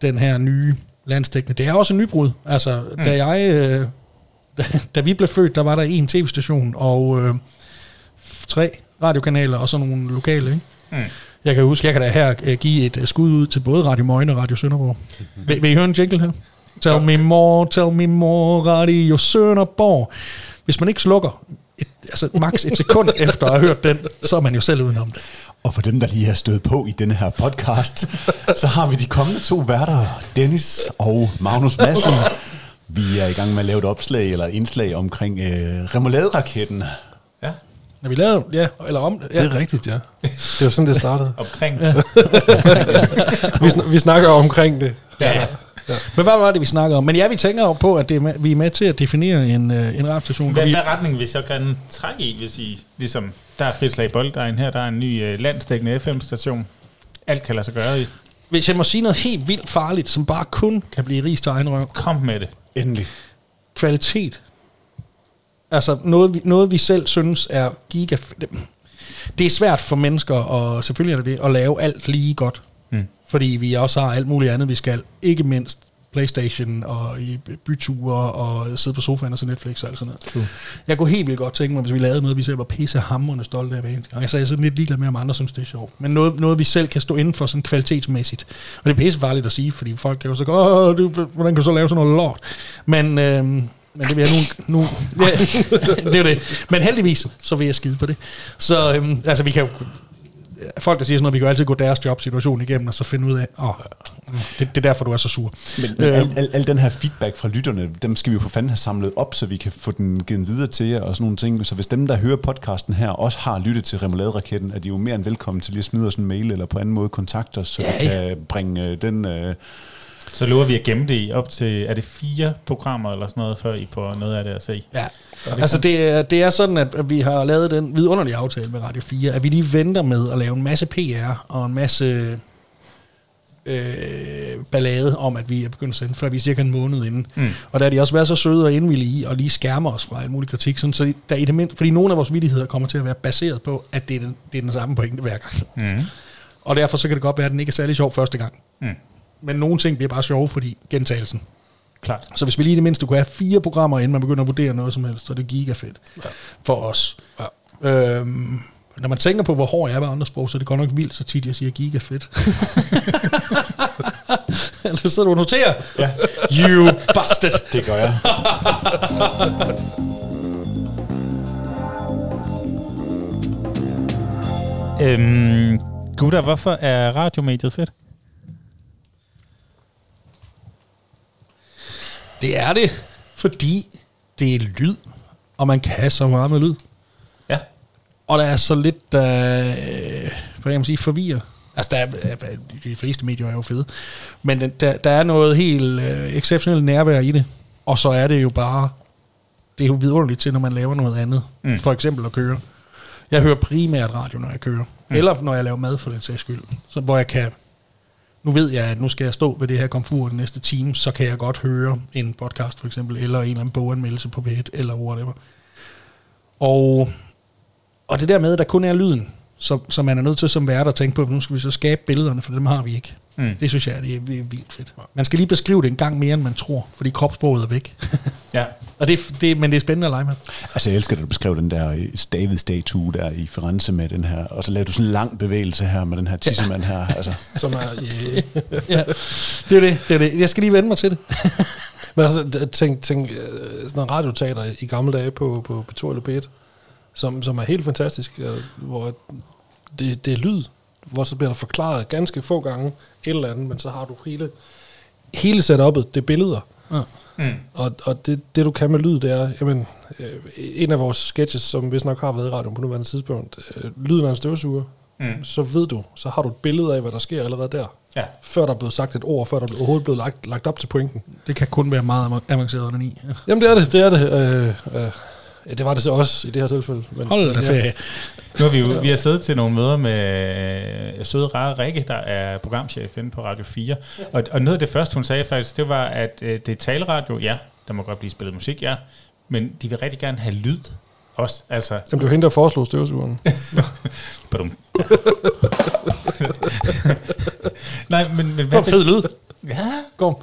den her nye landstækkende, det er også en nybrud. Altså, mm. da jeg, øh, da, da vi blev født, der var der en tv-station og øh, tre radiokanaler og sådan nogle lokale, ikke? Mm. Jeg kan huske, jeg kan da her øh, give et øh, skud ud til både Radio Møgne og Radio Sønderborg. vil, vil I høre en jingle her? Tell me more, tell me more, Radio Sønderborg. Hvis man ikke slukker, et, altså max et sekund efter at have hørt den, så er man jo selv udenom det. Og for dem, der lige har stået på i denne her podcast, så har vi de kommende to værter, Dennis og Magnus Madsen. Vi er i gang med at lave et opslag eller et indslag omkring øh, remoulade-raketten. Ja, Når vi lavede, ja, eller om det. Ja. Det er rigtigt, ja. Det var sådan, det startede. omkring. Ja. Vi, sn- vi snakker omkring det. ja. Men hvad var det, vi snakker om? Men ja, vi tænker jo på, at det er med, vi er med til at definere en, øh, en radiostation. Hvad, vi, hvad retning vi så kan trække i, hvis I, ligesom, der er frit slag i bolddejen her, der er en ny øh, landsdækkende FM-station. Alt kan lade sig gøre i. hvis jeg må sige noget helt vildt farligt, som bare kun kan blive ris til egen røv. Kom med det. Endelig. Kvalitet. Altså noget, vi, noget vi selv synes er giga... Det, det er svært for mennesker, og selvfølgelig er det det, at lave alt lige godt. Mm. Fordi vi også har alt muligt andet, vi skal. Ikke mindst Playstation og i byture og sidde på sofaen og se Netflix og alt sådan noget. True. Jeg kunne helt vildt godt tænke mig, hvis vi lavede noget, vi selv var pisse hamrende stolte af hver eneste gang. Jeg sagde sådan lidt ligeglad med, om andre synes, det er sjovt. Men noget, noget vi selv kan stå inden for sådan kvalitetsmæssigt. Og det er pisse farligt at sige, fordi folk kan jo så gå, Åh, du, hvordan kan du så lave sådan noget lort? Men, øhm, men det vil jeg nu... nu ja, det er det. Men heldigvis, så vil jeg skide på det. Så øhm, altså, vi kan jo folk, der siger sådan noget, vi kan altid gå deres jobsituation igennem, og så finde ud af, åh, det, det er derfor, du er så sur. Men, men al, al, al den her feedback fra lytterne, dem skal vi jo for fanden have samlet op, så vi kan få den givet videre til jer og sådan nogle ting. Så hvis dem, der hører podcasten her, også har lyttet til Remoulade-raketten, er de jo mere end velkommen til lige at smide os en mail eller på anden måde kontakte os, så Ja, vi kan bringe øh, den... Øh, Så lover vi at gemme det i op til, er det fire programmer eller sådan noget, før I får noget af det at se? Ja, altså det er, det er sådan, at vi har lavet den vidunderlige aftale med Radio 4, at vi lige venter med at lave en masse PR og en masse øh, ballade om, at vi er begyndt at sende, før vi er cirka en måned inden. Mm. Og der har de også været så søde og indvillige i at lige skærme os fra al mulig kritik, sådan, så der i det mindste, fordi nogle af vores vittigheder kommer til at være baseret på, at det er den, det er den samme pointe hver gang. Mm. Og derfor så kan det godt være, at den ikke er særlig sjov første gang. Mm. Men nogle ting bliver bare sjove, fordi gentagelsen. Klart. Så hvis vi lige i det mindste kunne have fire programmer, inden man begynder at vurdere noget som helst, så er det giga fedt ja. for os. Ja. Øhm, når man tænker på, hvor hård jeg er ved andre sprog, så er det godt nok vildt, så tit jeg siger giga fedt. du sidder du og noterer. ja, You busted. det gør jeg. Øhm, gutter, hvorfor er radiomediet fedt? Det er det, fordi det er lyd, og man kan så meget med lyd. Ja. Og der er så lidt, øh, hvad kan man sige, forvirrer. Altså, der er, øh, de fleste medier er jo fede. Men der, der er noget helt øh, exceptionelt nærvær i det. Og så er det jo bare, det er jo vidunderligt til, når man laver noget andet. Mm. For eksempel at køre. Jeg hører primært radio, når jeg kører. Mm. Eller når jeg laver mad, for den sags skyld. Så, hvor jeg kan, nu ved jeg, at nu skal jeg stå ved det her komfur den næste time, så kan jeg godt høre en podcast for eksempel, eller en eller anden boganmeldelse på P1, eller whatever. Og, og det der med, at der kun er lyden, så, så man er nødt til som vært at tænke på, at nu skal vi så skabe billederne, for dem har vi ikke. Mm. Det synes jeg, det er, det er vildt fedt. Man skal lige beskrive det en gang mere, end man tror, fordi kropssproget er væk. Ja. og det, det, men det er spændende at lege med. Altså, jeg elsker, at du beskrev den der øh, David-statue der i Firenze med den her, og så lavede du sådan en lang bevægelse her med den her tissemand her. Altså, Som er, yeah. ja, det er det, det er det. Jeg skal lige vende mig til det. Men altså, tænk, tænk øh, sådan en radioteater i gamle dage på, på P2 eller P1. som, som er helt fantastisk, øh, hvor det, det er lyd, hvor så bliver der forklaret ganske få gange et eller andet, men så har du hele, hele setup'et, det er billeder. Ja. Mm. Og, og det, det, du kan med lyd, det er, jamen, øh, en af vores sketches, som vist nok har været i radioen på nuværende tidspunkt, øh, lyden af en støvsuger, Mm. så ved du, så har du et billede af, hvad der sker allerede der. Ja. Før der er blevet sagt et ord, før der er overhovedet blevet lagt, lagt op til pointen. Det kan kun være meget avanceret under ni. Jamen det er det, det er det. Øh, øh, ja, det var det så også i det her tilfælde. Men, Hold da ferie. Nu har vi jo vi har siddet til nogle møder med øh, søde, rare Rikke, der er programchef inde på Radio 4. Og, og noget af det første, hun sagde faktisk, det var, at øh, det er taleradio, ja, der må godt blive spillet musik, ja, men de vil rigtig gerne have lyd også. Altså, Jamen, det var hende, der foreslog støvsugeren. badum. Nej, men, men hvad, fed lyd. Ja, Kom.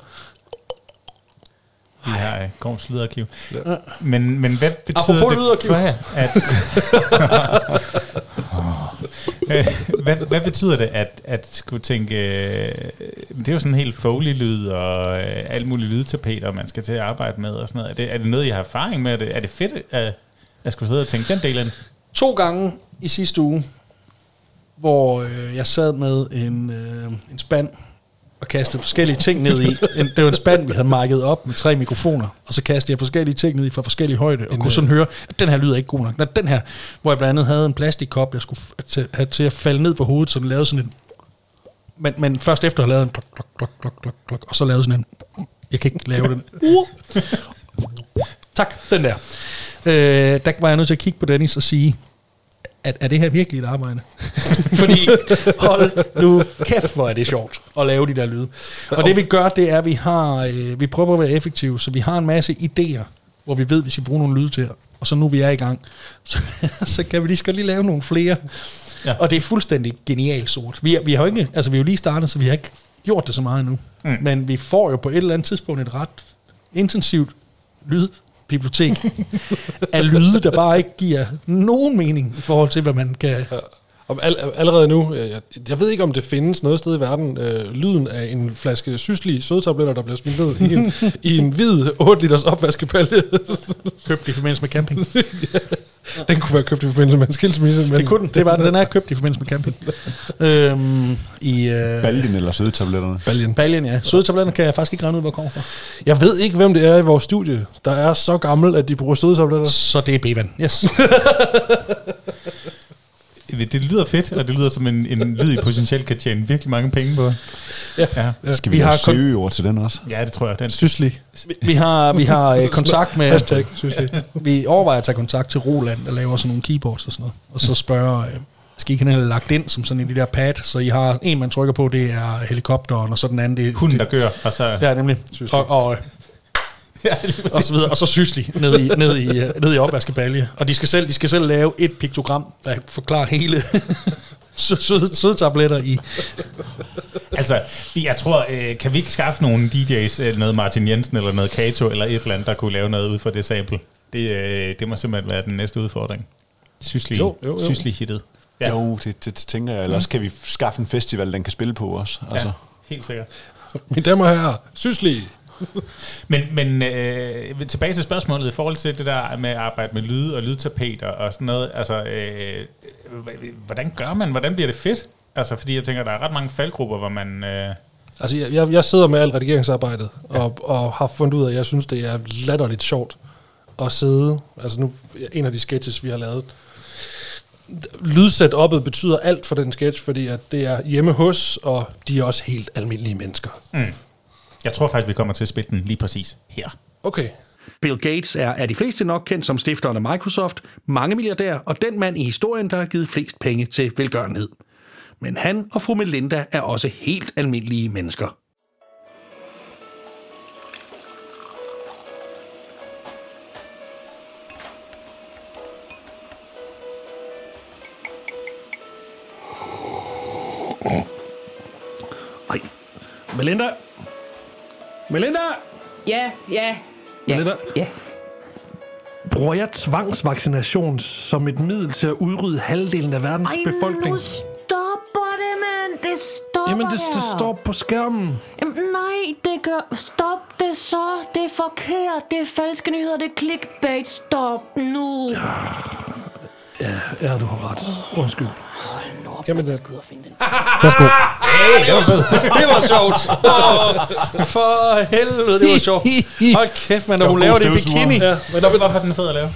Vi har uh, Gorms lydarkiv. Men, men hvad betyder Apropos det lydarkiv. for jer, at... Øh, hvad, hvad betyder det, at, at skulle tænke... Øh, det er jo sådan en helt foley-lyd og øh, alt muligt lydtapeter, man skal til at arbejde med og sådan noget. Er det, er det noget, I har erfaring med? Er det, er det fedt at, at skulle sidde og tænke den del ind? To gange i sidste uge, hvor øh, jeg sad med en, øh, en spand og kastede forskellige ting ned i. En, det var en spand, vi havde market op med tre mikrofoner, og så kastede jeg forskellige ting ned i fra forskellige højde, og En, kunne sådan høre, at den her lyd er ikke god nok. Nå, den her, hvor jeg blandt andet havde en plastikkop, jeg skulle til, have til at falde ned på hovedet, så den lavede sådan en... Men, men først efter at have lavet en klok, klok, klok, klok, klok, klok, og så lavede sådan en... Jeg kan ikke lave den. Tak, den der. Øh, der var jeg nødt til at kigge på Dennis og sige, at er det her virkelig et arbejde? Fordi hold nu kæft, hvor er det sjovt at lave de der lyde. Og det vi gør, det er, at vi har, øh, vi prøver at være effektive, så vi har en masse idéer, hvor vi ved, hvis vi bruger nogle lyde til, og så nu vi er i gang, så, så kan vi lige skal lige lave nogle flere. Ja. Og det er fuldstændig genialt sort. Vi, er- vi har jo ikke, altså vi har jo lige startet, så vi har ikke gjort det så meget endnu. Mm. Men vi får jo på et eller andet tidspunkt et ret intensivt lydbibliotek af lyde, der bare ikke giver nogen mening i forhold til, hvad man kan... Om al, allerede nu, jeg, jeg ved ikke, om det findes noget sted i verden, øh, lyden af en flaske syslige sødtabletter, der bliver smidt ned i en, i en hvid 8 liters opvaskepalje. købt i forbindelse med camping. Den kunne være købt i forbindelse med en skilsmisse. Men Det kunne den. Det var den. Den er købt i forbindelse med camping. øhm, I øh, Baljen eller sødetabletterne. Baljen. Baljen, ja. Sødetabletter kan jeg faktisk ikke regne ud, hvor kommer fra. Jeg ved ikke, hvem det er i vores studie, der er så gammel, at de bruger sødetabletter. Så det er Bevan. Yes. Det lyder fedt, og det lyder som en, en lyd, I potentielt kan tjene virkelig mange penge på. Ja. ja. Skal vi, Vi have har kun- søgeord til den også? Ja, det tror jeg. Den Syslig. Vi, vi har, vi har øh, kontakt med... Hashtag syslig. Vi overvejer at tage kontakt til Roland, der laver sådan nogle keyboards og sådan noget. Og så spørger, øh, skal I kan have lagt ind som sådan en de der pad, så I har en, man trykker på, det er helikopteren, og så den anden, det Hunden, der det, gør, og så... Ja, nemlig. Og, og, øh, og så videre, og så syslig ned i, ned i, øh, ned i opvaskebalje. Og de skal, selv, de skal selv lave et piktogram, der forklarer hele sø- søde, sødetabletter i. Altså, jeg tror, øh, kan vi ikke skaffe nogle DJ's, eller noget Martin Jensen, eller noget Kato, eller et eller andet, der kunne lave noget ud fra det sample? Det, øh, det må simpelthen være den næste udfordring. Syslig, Jo, jo, jo. syslig hittet. Ja. Jo, det, det, det tænker jeg. Ellers kan vi skaffe en festival, den kan spille på også. Altså. Ja, helt sikkert. Mine damer og herrer, syslig. Men, men øh, tilbage til spørgsmålet i forhold til det der med at arbejde med lyd og lydtapeter og sådan noget. Altså, øh, hvordan gør man? Hvordan bliver det fedt? Altså, fordi jeg tænker, der er ret mange faldgrupper, hvor man... Øh, Altså, jeg, jeg, jeg sidder med alt redigeringsarbejdet, ja. og, og har fundet ud af, at jeg synes, det er latterligt sjovt at sidde. Altså nu, en af de sketches, vi har lavet, lydsetup'et betyder alt for den sketch, fordi at det er hjemme hos, og de er også helt almindelige mennesker. mm. Jeg tror faktisk, vi kommer til at spille den lige præcis her. Okay. Bill Gates er af de fleste nok kendt som stifteren af Microsoft, mange milliardær og den mand i historien, der har givet flest penge til velgørenhed. Men han og fru Melinda er også helt almindelige mennesker. Ej. Melinda? Melinda? Ja, ja. Ja, Melinda? ja. Bruger jeg tvangsvaccination som et middel til at udrydde halvdelen af verdens Ej, befolkning? nu stopper det, mand. Det stopper Jamen, det, det her. står på skærmen. Jamen, nej, det gør... Stop det så. Det er forkert. Det er falske nyheder. Det er clickbait. Stop nu. Ja, ja, du har ret. Undskyld. Jamen, det, Gud, find den. værsgo. Det var sjovt. Åh, for helvede, det var sjovt. Hold kæft, man, når hun Det var laver det i bikini. Ja, men der, Hvorfor er den fed at lave?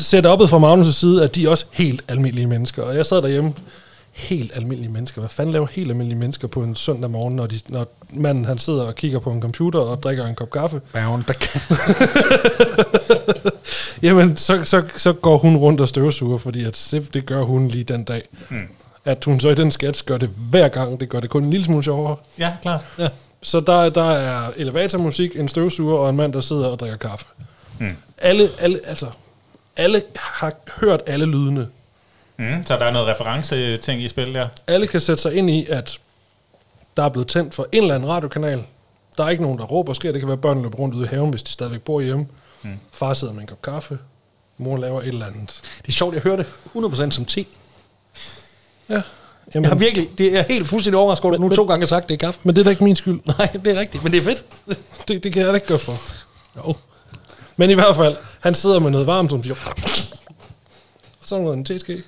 setup'et fra Magnus' side, at de er også helt almindelige mennesker. Og jeg sad derhjemme, helt almindelige mennesker. Hvad fanden laver helt almindelige mennesker på en søndag morgen, når, de, når manden han sidder og kigger på en computer og drikker en kop kaffe? Bagen, der kan. Jamen, så, så, så går hun rundt og støvsuger, fordi at det, det gør hun lige den dag. Mm. At hun så i den sketch gør det hver gang, det gør det kun en lille smule sjovere. Ja, klart. Ja. Så der, der er elevatormusik, en støvsuger og en mand, der sidder og drikker kaffe. Mm. Alle, alle, altså, alle har hørt alle lydene. Mm, så der er noget reference-ting i spil der. Alle kan sætte sig ind i, at der er blevet tændt for en eller anden radiokanal. Der er ikke nogen, der råber og skriger. Det kan være, at børnene løber rundt ude i haven, hvis de stadigvæk bor hjemme. Mm. Far sidder med en kop kaffe. Mor laver et eller andet. Det er sjovt, jeg hører det 100% som te. Ja. Jamen, Jeg har virkelig, det er helt fuldstændig overrasket over, at nu Men- to gange har sagt, det er kaffe. men det er da ikke min skyld. Nej, det er rigtigt, men det er fedt. Det, det kan jeg da ikke gøre for. Jo. Men i hvert fald, han sidder med noget varmt, som siger... Og så er der noget en teske.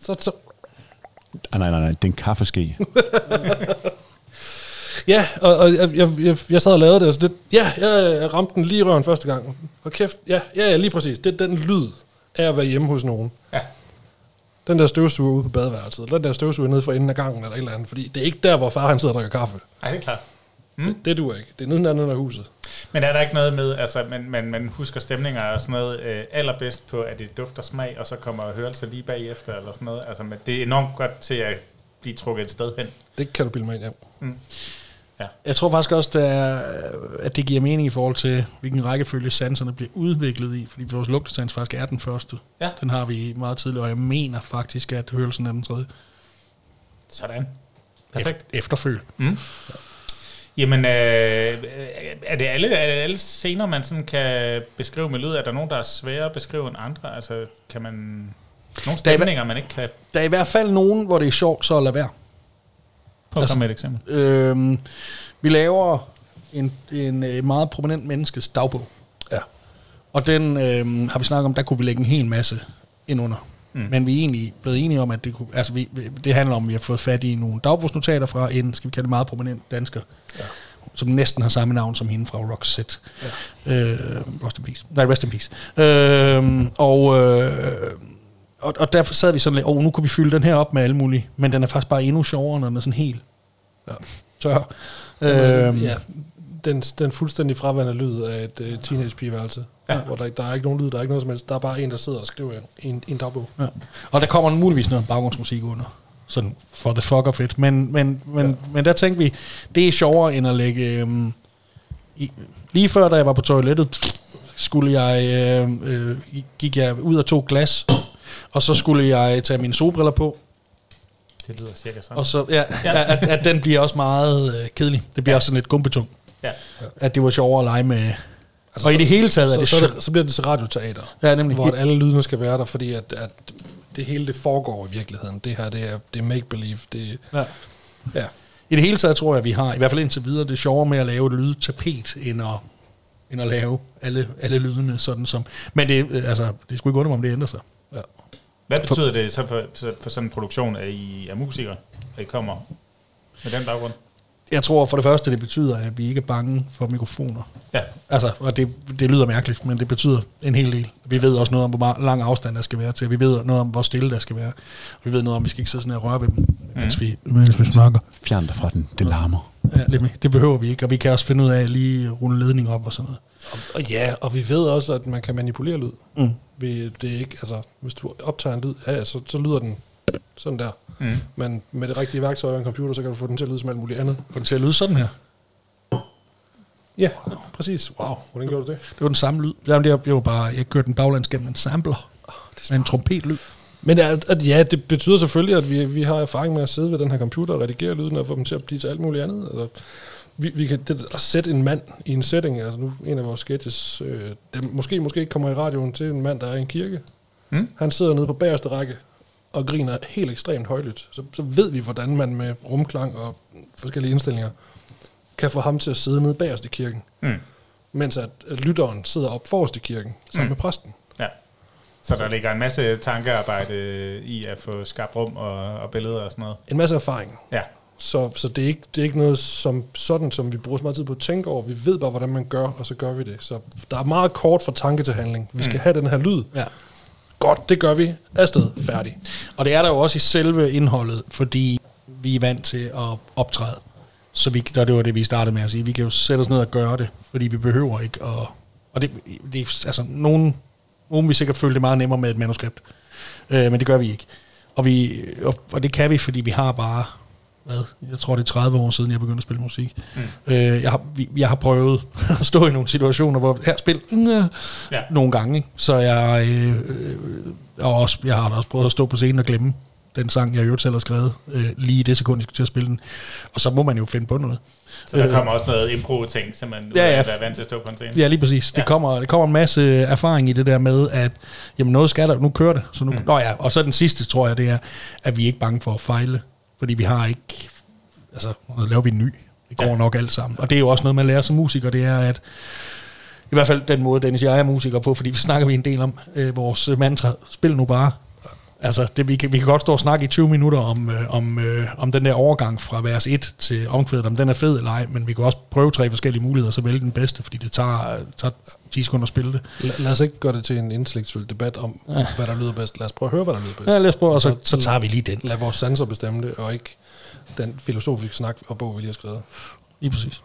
Så, så, Ah, nej, nej, nej, det er en kaffeske. ja, og, og jeg, jeg, jeg, jeg sad og lavede det, og så det, ja, jeg, jeg ramte den lige i røven første gang. Og kæft, ja, ja, ja lige præcis. Det er den lyd af at være hjemme hos nogen. Ja. Den der støvsuger ude på badeværelset, eller den der støvsuger nede for enden af gangen, eller et eller andet. Fordi det er ikke der, hvor far han sidder og drikker kaffe. Nej, det er klart. Mm. Det, det duer ikke. Det er neden anden af huset. Men er der ikke noget med, altså man, man, man husker stemninger og sådan noget øh, allerbedst på, at det dufter smag, og så kommer hørelse lige bagefter, eller sådan noget. Altså men det er enormt godt til at blive trukket et sted hen. Det kan du bilde mig ind, ja. Jeg tror faktisk også, det er, at det giver mening i forhold til, hvilken rækkefølge sanserne bliver udviklet i, fordi vores lugtesans faktisk er den første. Ja. Den har vi meget tidligere, og jeg mener faktisk, at hørelsen er den tredje. Sådan. Perfekt. Eft- efterføl. Jamen, øh, er, det alle, er det alle scener, man sådan kan beskrive med lyd? Er der nogen, der er svære at beskrive end andre? Altså, kan man... Nogle er stemninger, man ikke kan... Der er i hvert fald nogen, hvor det er sjovt, så lad være. Prøv at Altså- komme med et eksempel. Øhm, vi laver en, en øh, meget prominent menneskes dagbog. Ja. Og den øhm, har vi snakket om, der kunne vi lægge en hel masse ind under. Mm. Men vi er egentlig blevet enige om, at det, kunne, altså vi, det handler om, at vi har fået fat i nogle dagbogsnotater fra en, skal vi kalde det meget prominent dansker, ja. som næsten har samme navn som hende fra Roxette. Ja. Øh, rest in peace. Nej, rest in peace. Øh, og, øh, og, og derfor sad vi sådan lidt, oh, nu kunne vi fylde den her op med alle mulige, men den er faktisk bare endnu sjovere, når den er sådan helt Ja. tør. Øhm, ja, den, den fuldstændig fraværende lyd af et uh, teenage-pigeværelse. Ja. Hvor der, der er ikke nogen lyd, der er ikke noget som helst. Der er bare en, der sidder og skriver en, i en dagbog. Ja. Og der kommer muligvis noget baggrundsmusik under. Sådan for the fuck of it. Men, men, men, ja. men der tænkte vi, det er sjovere end at lægge... Øhm, i, lige før, da jeg var på toilettet, skulle jeg, øh, øh, gik jeg ud og tog glas, og så skulle jeg tage mine solbriller på, Det lyder cirka sådan. og så, ja, ja. At, at den bliver også meget øh, kedelig. Det bliver ja. også sådan lidt gumpetung. Ja. At det var sjovere at lege med... Altså, og i det hele taget er så, det, så, er sjovt. det, så bliver det til radioteater. Ja, nemlig. Hvor at alle lydene skal være der, fordi at, at det hele det foregår i virkeligheden. Det her, det er, det er make-believe. Det, Ja. ja. I det hele taget tror jeg, at vi har, i hvert fald indtil videre, det er sjovere med at lave et lydtapet, end at, end at lave alle, alle lydene sådan som... Men det, øh, altså, det skulle ikke undre mig, om det ændrer sig. ja. Hvad betyder det så for, så for sådan en produktion, at I er musikere, at I kommer med den baggrund? Jeg tror for det første, det betyder, at vi ikke er bange for mikrofoner. Ja, Altså, og det, det lyder mærkeligt, men det betyder en hel del. Vi ved også noget om, hvor lang afstand der skal være til. Vi ved noget om, hvor stille der skal være. Vi ved noget om, vi skal ikke sidde sådan her og røre ved dem, mens, vi, mens vi snakker. Fjern dig fra den, det larmer. Ja, lidt mere. det behøver vi ikke, og vi kan også finde ud af at lige rulle ledning op og sådan noget. Og, og ja, og vi ved også, at man kan manipulere lyd. Mm. Vi, det er ikke, altså, hvis du optager en lyd, ja, så, så lyder den sådan der. Mm. Men med det rigtige værktøj og en computer, så kan du få den til at lyde som alt muligt andet. Få den til at lyde sådan her. Ja, præcis. Wow, hvordan gjorde du det? Det var den samme lyd. Jamen, det var- det bare, jeg kørte den baglands gennem en sampler. med en trompetlyd. Men at, at, ja, det betyder selvfølgelig, at vi, vi har erfaring med at sidde ved den her computer og redigere lyden og få dem til at blive til alt muligt andet. Altså, vi, vi kan det, at sætte en mand i en setting, altså nu en af vores sketches, øh, det måske måske ikke kommer i radioen til en mand, der er i en kirke. Mm. Han sidder nede på bagerste række og griner helt ekstremt højlydt. Så, så ved vi, hvordan man med rumklang og forskellige indstillinger kan få ham til at sidde nede bagerst i kirken. Mm. Mens at, at lytteren sidder op forrest i kirken sammen Mm. med præsten. ja. Så der ligger en masse tankearbejde i at få skabt rum og, og billeder og sådan noget. En masse erfaring. Ja. Så, så det, er ikke, det er ikke noget som sådan, som vi bruger så meget tid på at tænke over. Vi ved bare, hvordan man gør, og så gør vi det. Så der er meget kort fra tanke til handling. Vi skal mm. have den her lyd. Ja. Godt, det gør vi. Afsted. Færdig. Og det er der jo også i selve indholdet, fordi vi er vant til at optræde. Så vi, der, det var det, vi startede med at sige. Vi kan jo sætte os ned og gøre det, fordi vi behøver ikke at... Og det, det altså, nogen, nogen vil sikkert føle det meget nemmere med et manuskript. Øh, men det gør vi ikke. Og, vi, og, og det kan vi, fordi vi har bare... Hvad? Jeg tror, det er 30 år siden, jeg begyndte at spille musik. Mm. Øh, jeg, har, jeg har prøvet at stå i nogle situationer, hvor her spil øh, Ja. nogle gange. Ikke? Så jeg, øh, øh, og også, jeg har også prøvet at stå på scenen og glemme den sang, jeg i øvrigt selv har skrevet, øh, lige i det sekund, jeg skal til at spille den. Og så må man jo finde på noget. Så der kommer også noget impro-ting, som man Ja, ja, er vant til at stå på en scene. Ja, lige præcis. Det, Ja. kommer, det kommer en masse erfaring i det der med, at jamen noget skal der, nu kører det. Så nu, mm. Nå ja, og så den sidste, tror jeg, det er, at vi er ikke bange for at fejle. Fordi vi har ikke, altså, nu laver vi en ny. Det går ja. Nok alt sammen. Og det er jo også noget, man lærer som musiker, det er, at i hvert fald den måde, Dennis jeg er musiker på, fordi vi snakker vi en del om øh, vores mantra, spil nu bare. Altså, det, vi, kan, vi kan godt stå og snakke i 20 minutter om, øh, om, øh, om den der overgang fra vers 1 til omkvædet, om den er fed eller ej, men vi kan også prøve tre forskellige muligheder, så vælge den bedste, fordi det tager, tager 10 sekunder at spille det. La- lad os ikke gøre det til en intellektuel debat om, ja. hvad der lyder bedst. Lad os prøve at høre, hvad der lyder bedst. Ja, lad os prøve, og så, så tager vi lige den. Lad vores sanser bestemme det, og ikke den filosofiske snak og bog, vi lige har skrevet. Lige præcis.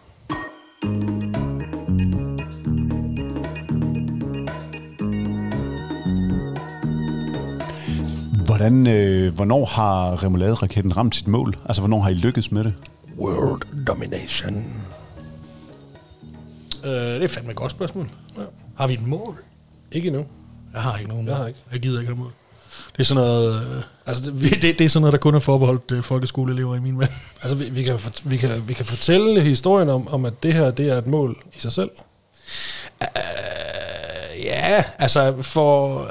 Hvordan, øh, hvornår har remoulade-raketten ramt sit mål? Altså, hvornår har I lykkes med det? World domination. Øh, det er fandme et godt spørgsmål. Ja. Har vi et mål? Ikke endnu. Jeg har ikke nogen Jeg mål. har ikke. Jeg gider ikke have mål. Det er sådan noget, øh, Altså, det, vi, det, det, det er sådan noget, der kun er forbeholdt øh, folkeskoleelever i min verden. altså vi, vi, kan, fort- vi, kan, vi kan fortælle historien om, om, at det her det er et mål i sig selv. Øh, ja, altså for,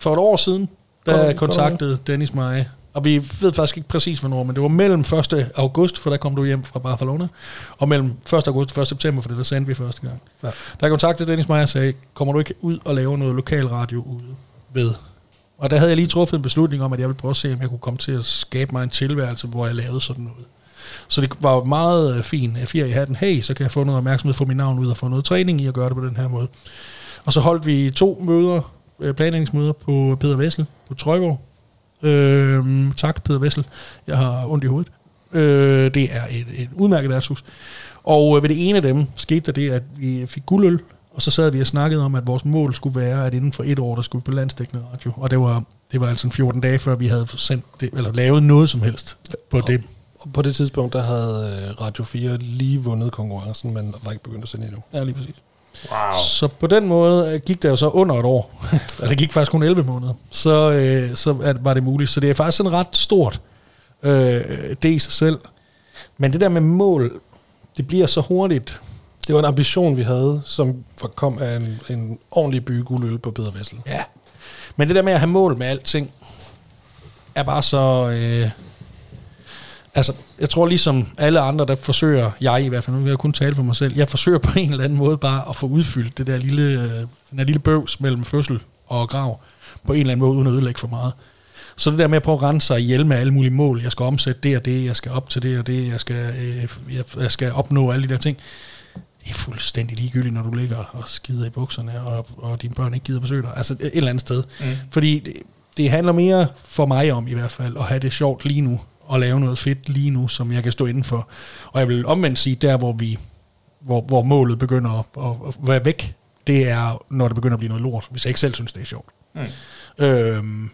for et år siden, der kom kontaktede Dennis mig, og vi ved faktisk ikke præcis hvornår, men det var mellem 1. august, for der kom du hjem fra Barcelona, og mellem 1. august og 1. september, for det der sendte vi første gang. Ja. Der kontaktede Dennis mig og sagde, kommer du ikke ud og lave noget lokal radio ude ved? Og der havde jeg lige truffet en beslutning om, at jeg ville prøve at se, om jeg kunne komme til at skabe mig en tilværelse, hvor jeg lavede sådan noget. Så det var meget øh, fint. Jeg fire i hatten, hey, så kan jeg få noget opmærksomhed, få mit navn ud og få noget træning i at gøre det på den her måde. Og så holdt vi to møder, planlægningsmøder på Peter Vessel på Trøjborg. Øh, tak, Peter Vessel. Jeg har ondt i hovedet. Øh, det er et, et udmærket værtshus. Og øh, ved det ene af dem skete der det, at vi fik guldøl, og så sad vi og snakkede om, at vores mål skulle være, at inden for et år, der skulle vi på landstækkende radio. Og det var, det var altså en 14 dage, før vi havde sendt det, eller lavet noget som helst på det. Og på det tidspunkt, der havde øh, Radio 4 lige vundet konkurrencen, men var ikke begyndt at sende endnu. Ja, lige præcis. Wow. Så på den måde øh, gik der jo så under et år. Eller det gik faktisk kun 11 måneder. Så, øh, så er- var det muligt. Så det er faktisk sådan ret stort. Øh, det i sig selv. Men det der med mål, det bliver så hurtigt. Det var en ambition, vi havde, som kom af en, en ordentlig by guldøl på Peter Vessel. Ja. Men det der med at have mål med alting, er bare så... Øh, altså, jeg tror ligesom alle andre, der forsøger, jeg i hvert fald, nu vil jeg kun tale for mig selv, jeg forsøger på en eller anden måde bare at få udfyldt det der lille, øh, den der lille bøvs mellem fødsel og grav, på en eller anden måde, uden at ødelægge for meget. Så det der med at prøve at rense sig ihjel med alle mulige mål, jeg skal omsætte det og det, jeg skal op til det og det, jeg skal, øh, jeg, jeg skal opnå alle de der ting, det er fuldstændig ligegyldigt, når du ligger og skider i bukserne, og, og dine børn ikke gider besøge dig. Altså et eller andet sted. Mm. Fordi det, det handler mere for mig om i hvert fald, at have det sjovt lige nu, og lave noget fedt lige nu, som jeg kan stå indenfor. Og jeg vil omvendt sige, der hvor vi hvor, hvor målet begynder at, at, at være væk, det er, når det begynder at blive noget lort, hvis jeg ikke selv synes, det er sjovt. Mm. Øhm,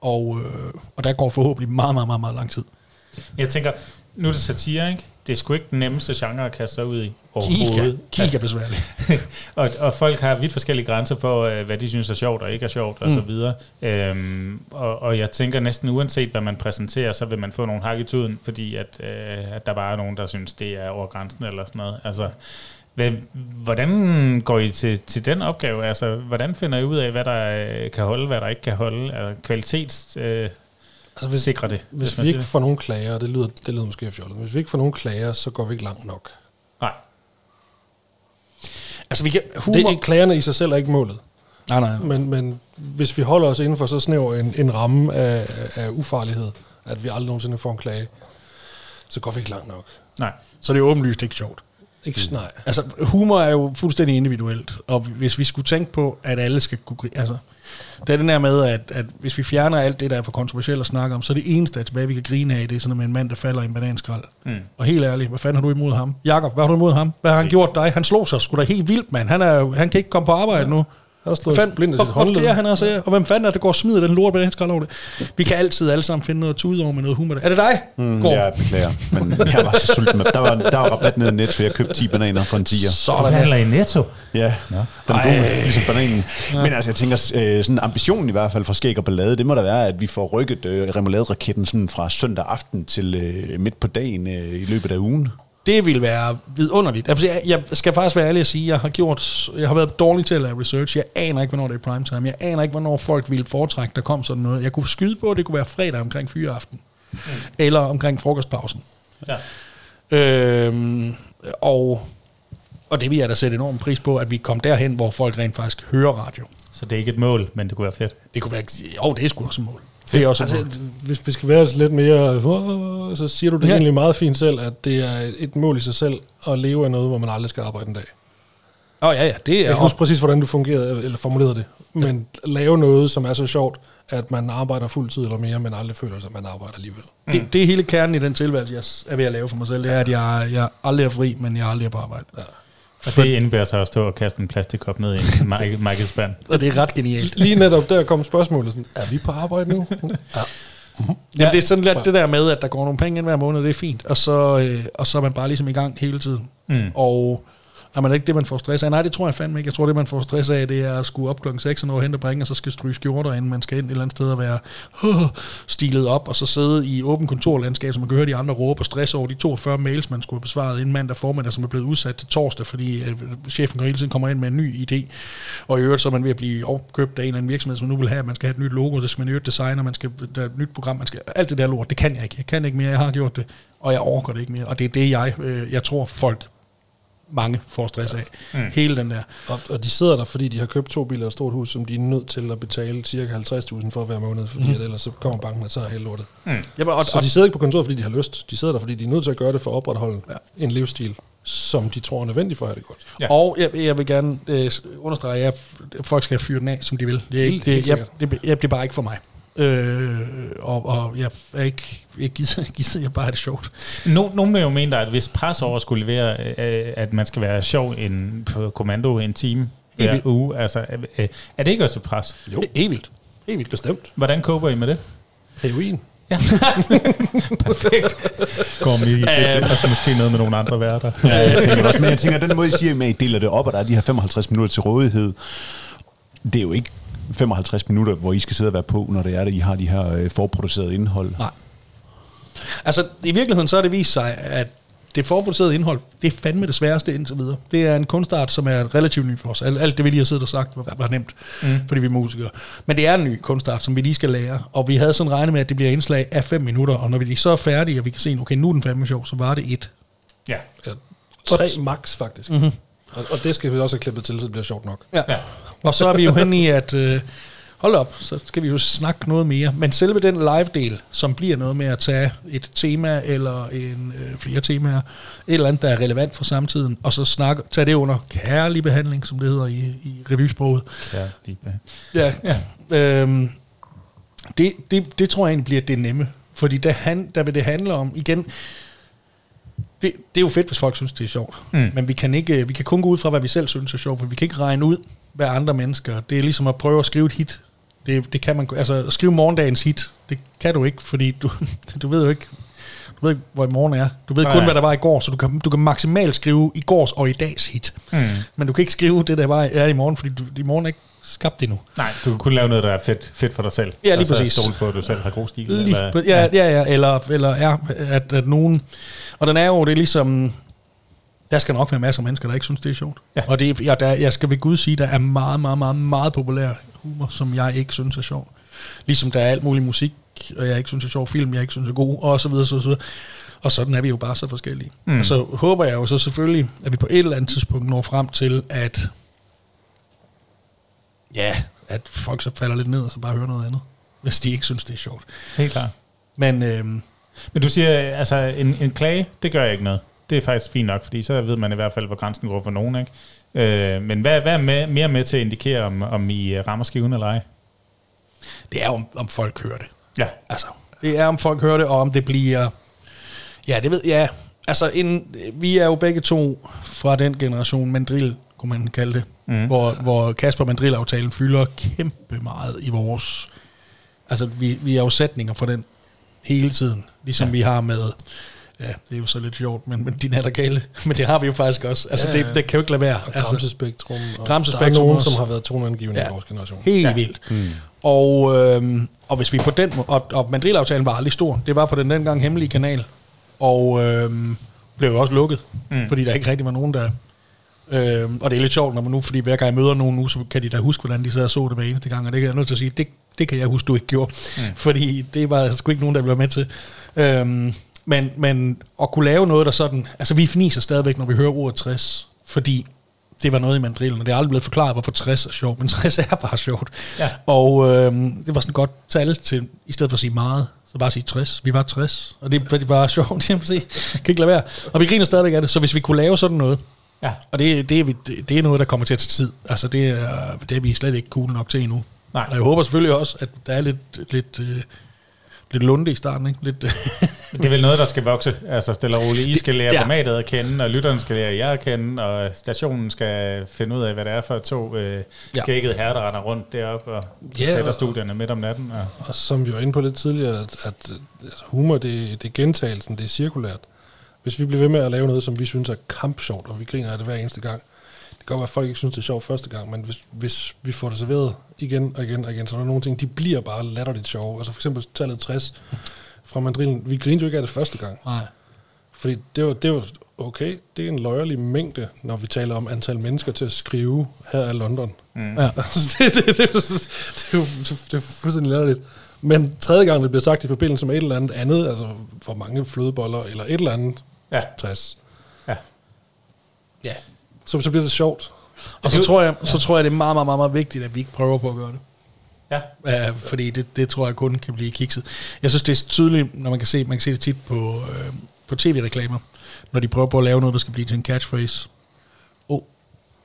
og, øh, og der går forhåbentlig meget, meget, meget, meget lang tid. Jeg tænker, nu er det satire, ikke? Det er sgu ikke den nemmeste genre at kaste sig ud i er, overhovedet. kig er besværligt. og, og folk har vidt forskellige grænser for, øh, hvad de synes er sjovt og ikke er sjovt, og Mm. så videre. Øhm, og, og jeg tænker næsten uanset, hvad man præsenterer, så vil man få nogle hak i tuden, fordi at, øh, at der bare er nogen, der synes, det er over grænsen eller sådan noget. Altså, hvad, hvordan går I til, til den opgave? Altså, hvordan finder I ud af, hvad der øh, kan holde, hvad der ikke kan holde? Altså, kvalitets... Øh, Altså, hvis, sikre det. hvis man vi ikke får nogen klager, det lyder, det lyder måske fjollet, men hvis vi ikke får nogen klager, så går vi ikke langt nok. Nej. Altså vi kan, humor, Det, er- klagerne i sig selv er ikke målet. Nej, nej. Men, men hvis vi holder os inden for så snæver en, en ramme af, af ufarlighed, at vi aldrig nogensinde får en klage, så går vi ikke langt nok. Nej. Så det er åbenlyst ikke sjovt. Ikke mm. nej. Altså, humor er jo fuldstændig individuelt, og hvis vi skulle tænke på, at alle skal kunne altså, det er den her med, at, at hvis vi fjerner alt det, der er for kontroversielt at snakke om, så er det eneste, er tilbage, vi kan grine af, det er sådan med en mand, der falder i en bananskrald. Mm. Og helt ærligt, hvad fanden har du imod ham? Jakob, hvad har du imod ham? Hvad har han gjort dig? Han slog sig sgu da helt vildt, mand. Han, er, han kan ikke komme på arbejde ja. nu. Han har slået i hvor- sit Hvorfor håndled. sker han her? Og hvem fanden er det, går og smider den lort bananskrald over det? Vi kan altid alle sammen finde noget tude over med noget humor. Er det dig? Mm, Gård? jeg beklager, men jeg var så sulten. Der var, der var rabat nede i Netto, jeg købte 10 bananer for en 10'er. Du Sådan der. handler i Netto. Ja, den gode, ligesom bananen. Men altså, jeg tænker, øh, sådan ambitionen i hvert fald for Skæg og Ballade, det må da være, at vi får rykket øh, remoulade-raketten sådan fra søndag aften til øh, midt på dagen øh, i løbet af ugen. Det vil være vidunderligt. Altså, jeg, jeg skal faktisk være ærlig at sige, jeg har, gjort, jeg har været dårlig til at lave research. Jeg aner ikke, hvornår det er primetime. Jeg aner ikke, hvornår folk ville foretrække, der kom sådan noget. Jeg kunne skyde på, at det kunne være fredag omkring fyreaften. Mm. Eller omkring frokostpausen. Ja. Øhm, og, og det vil jeg da sætte enorm pris på, at vi kom derhen, hvor folk rent faktisk hører radio. Så det er ikke et mål, men det kunne være fedt. Det kunne være, jo, det er sgu også et mål. Det er også Altså, hvis vi skal være lidt mere, "Åh", så siger du det Ja. ja. egentlig meget fint selv, at det er et mål i sig selv at leve af noget, hvor man aldrig skal arbejde en dag. Åh oh, ja, ja, det Jeg er kan også, huske præcis, hvordan du fungerede, eller formulerede det. Men lave noget, som er så sjovt, at man arbejder fuld tid eller mere, men aldrig føler sig, at man arbejder alligevel. det, det er hele kernen i den tilværelse, jeg er ved at lave for mig selv. Det er, at jeg, jeg aldrig er fri, men jeg aldrig er på arbejde. Ja. Og det indebærer sig at stå og kaste en plastikkop ned i en mark- markedsspand. Og det er ret genialt. Lige netop der kom spørgsmålet sådan, er vi på arbejde nu? Ja. Jamen, det er sådan lidt det der med, at der går nogle penge ind hver måned, det er fint. Og så, øh, og så er man bare ligesom i gang hele tiden. Mm. Og er man ikke det, man får stress af? Nej, det tror jeg fandme ikke. Jeg tror, det, man får stress af, det er at skulle op klokken 6 og nå at hente og bringe, og så skal stryge skjorter, inden man skal ind et eller andet sted og være uh, stilet op, og så sidde i åben kontorlandskab, så man kan høre de andre råbe og stress over de 42 mails, man skulle have besvaret inden mandag formiddag, som er blevet udsat til torsdag, fordi øh, chefen hele tiden kommer ind med en ny idé. Og i øvrigt så er man ved at blive opkøbt af en eller anden virksomhed, som nu vil have, at man skal have et nyt logo, så skal man i øvrigt designe, og man skal, der er et nyt program, man skal, alt det der lort, det kan jeg ikke. Jeg kan ikke mere, jeg har gjort det, og jeg overgår det ikke mere. Og det er det, jeg, øh, jeg tror, folk mange får stress af. Mm. Hele den der. Og, og de sidder der, fordi de har købt to biler og et stort hus, som de er nødt til at betale cirka 50.000 for hver måned, fordi mm. at ellers så kommer banken og tager hele lortet. Jamen, og, Så de sidder ikke på kontoret, fordi de har lyst. De sidder der, fordi de er nødt til at gøre det for at opretholde ja. en livsstil, som de tror er nødvendig for at have det godt. Ja. Og jeg, jeg vil gerne øh, understrege, at folk skal fyre den af, som de vil. Det er, ikke, det, jeg, det, jeg, det er bare ikke for mig. Øh, og, og jeg er ikke, jeg gider, gider jeg bare have det sjovt. No, nogle vil jo mene, at hvis pres over skulle levere, øh, at man skal være sjov en, på kommando en time hver vildt. uge, altså, øh, er det ikke også et pres? Jo. Helt vildt. Helt vildt bestemt. Hvordan koper I med det? Heroin. Perfekt. Går med i det, og så måske noget med nogle andre værter. Ja, jeg tænker også, men jeg tænker, den måde, I siger med, at I deler det op, og der er de her 55 minutter til rådighed, det er jo ikke 55 minutter, hvor I skal sidde og være på, når det er, at I har de her øh, forproducerede indhold. Nej. Altså, i virkeligheden så har det vist sig, at det forproducerede indhold, det er fandme det sværeste indtil videre. Det er en kunstart, som er relativt ny for os. Alt, alt det, vi lige har siddet og sagt, var, var nemt, mm. fordi vi er musikere. Men det er en ny kunstart, som vi lige skal lære. Og vi havde sådan regnet med, at det bliver indslag af 5 minutter. Og når vi så er færdige, og vi kan se, okay, nu er den fandme sjov, så var det et. Ja. Ja, tre max, faktisk. Mm-hmm. Og, og det skal vi også have klippet til, så det bliver sjovt nok. Ja. ja. Og så er vi jo henne i, at øh, hold op, så skal vi jo snakke noget mere. Men selve den live-del, som bliver noget med at tage et tema eller en, øh, flere temaer, et eller andet, der er relevant for samtiden, og så snakke, tage det under kærlig behandling, som det hedder i, i revysproget. ja lige bag. Ja. ja. Øhm, det, det, det tror jeg egentlig bliver det nemme. Fordi der, han, der vil det handle om, igen, det, det er jo fedt, hvis folk synes, det er sjovt. Mm. Men vi kan, ikke, vi kan kun gå ud fra, hvad vi selv synes er sjovt, for vi kan ikke regne ud, hvad andre mennesker... Det er ligesom at prøve at skrive et hit. Det, det kan man, altså at skrive morgendagens hit, det kan du ikke, fordi du, du ved jo ikke, du ved ikke, hvor i morgen er. Du ved Nej, kun, nej. hvad der var i går, så du kan, du kan maksimalt skrive i gårs og i dags hit. Mm. Men du kan ikke skrive det, der var, er i morgen, fordi du, i morgen er ikke skabt endnu. Nej, du kan kun lave noget, der er fedt, fedt for dig selv. Ja, lige og så præcis. stole på, at du selv har god stil. Lige, eller, på- ja, ja, ja, eller, eller er, at, at nogen... Og den er jo, det er ligesom... Der skal nok være masser af mennesker, der ikke synes, det er sjovt. Ja. Og det, ja, der, jeg skal ved Gud sige, der er meget, meget, meget, meget populær humor, som jeg ikke synes er sjovt. Ligesom der er alt mulig musik, og jeg ikke synes er sjov, film, jeg ikke synes er god, og så videre, så videre. Og sådan er vi jo bare så forskellige. Mm. Og så håber jeg jo så selvfølgelig, at vi på et eller andet tidspunkt når frem til, at ja, at folk så falder lidt ned og så bare hører noget andet, hvis de ikke synes, det er sjovt. Helt klart. Men øh, Men du siger, altså en, en klage, det gør jeg ikke noget. Det er faktisk fint nok, fordi så ved man i hvert fald, hvor grænsen går for nogen. Ikke? Øh, men hvad, hvad er med, mere med til at indikere, om, om I øh, rammer skiven eller ej? det er om, om folk hører det. Ja. Altså, det er om folk hører det, og om det bliver... Ja, det ved jeg. Altså, en, vi er jo begge to fra den generation mandrill, kunne man kalde det, mm. hvor, hvor Kasper Mandrill-aftalen fylder kæmpe meget i vores... Altså, vi, vi er jo sætninger for den hele tiden, ligesom ja. vi har med... Ja, det er jo så lidt sjovt, men, men de nattergale, men det har vi jo faktisk også. Altså, Ja, ja, det, det kan jo ikke lade være. Og Altså, Gramsespektrum. Og Gramsespektrum Der er nogen, også. som har været toneangivende Ja. i vores generation. Helt Ja. vildt. Mm. Og, øhm, og hvis vi på den må- og, og mandrilaftalen var aldrig stor. Det var på den dengang hemmelige kanal. Og øhm, blev jo også lukket, mm. fordi der ikke rigtig var nogen, der... Øhm, og det er lidt sjovt, når man nu, fordi hver gang jeg møder nogen nu, så kan de da huske, hvordan de sad og så det hver eneste gang, og det kan jeg nødt til at sige, det, det kan jeg huske, du ikke gjorde. Mm. Fordi det var sgu ikke nogen, der blev med til. Øhm, men, men at kunne lave noget, der sådan... Altså, vi fniser stadigvæk, når vi hører ordet 60, fordi det var noget i mandrillen, og det er aldrig blevet forklaret, hvorfor 60 er sjovt, men 60 er bare sjovt. Ja. Og øhm, det var sådan et godt tal til, i stedet for at sige meget, så bare sige 60. Vi var 60, og det, det er bare sjovt, se, kan ikke lade være. Og vi griner stadigvæk af det, så hvis vi kunne lave sådan noget, Ja. og det, det, er, vi, det, er noget, der kommer til at tage tid. Altså det er, det er vi slet ikke cool nok til endnu. Nej. Og jeg håber selvfølgelig også, at der er lidt, lidt, øh, lidt lunde i starten, ikke? Lidt, Det er vel noget, der skal vokse, altså stille og roligt. I skal lære Ja. formatet at kende, og lytterne skal lære jer at kende, og stationen skal finde ud af, hvad det er for to øh, skækkede herrer, der render rundt deroppe og Ja, sætter og- studierne midt om natten. Og, Og som vi var inde på lidt tidligere, at, at altså, humor, det, det er gentagelsen, det er cirkulært. Hvis vi bliver ved med at lave noget, som vi synes er kampsjovt, og vi griner af det hver eneste gang, det kan godt være, at folk ikke synes, det er sjovt første gang, men hvis, hvis vi får det serveret igen og igen og igen, så er der nogle ting, de bliver bare latterligt sjove. Altså for eksempel tallet 60 fra mandrillen. Vi grinte jo ikke af det første gang. nej. Fordi det var, det var okay, det er en løjerlig mængde, når vi taler om antal mennesker til at skrive, her er London. Mm. Ja. Altså, det, det, det, det, det, er jo det er fuldstændig latterligt. Men tredje gang, det bliver sagt i forbindelse med et eller andet andet, altså hvor mange flødeboller, eller et eller andet, Ja. 60, ja. ja. så, så bliver det sjovt. Og så tror, jeg, så tror jeg, det er meget, meget, meget, meget vigtigt, at vi ikke prøver på at gøre det. Ja. Ja, fordi det, det tror jeg kun kan blive kikset. Jeg synes, det er tydeligt, når man kan se, man kan se det tit på, øh, på tv-reklamer, når de prøver på at lave noget, der skal blive til en catchphrase. Og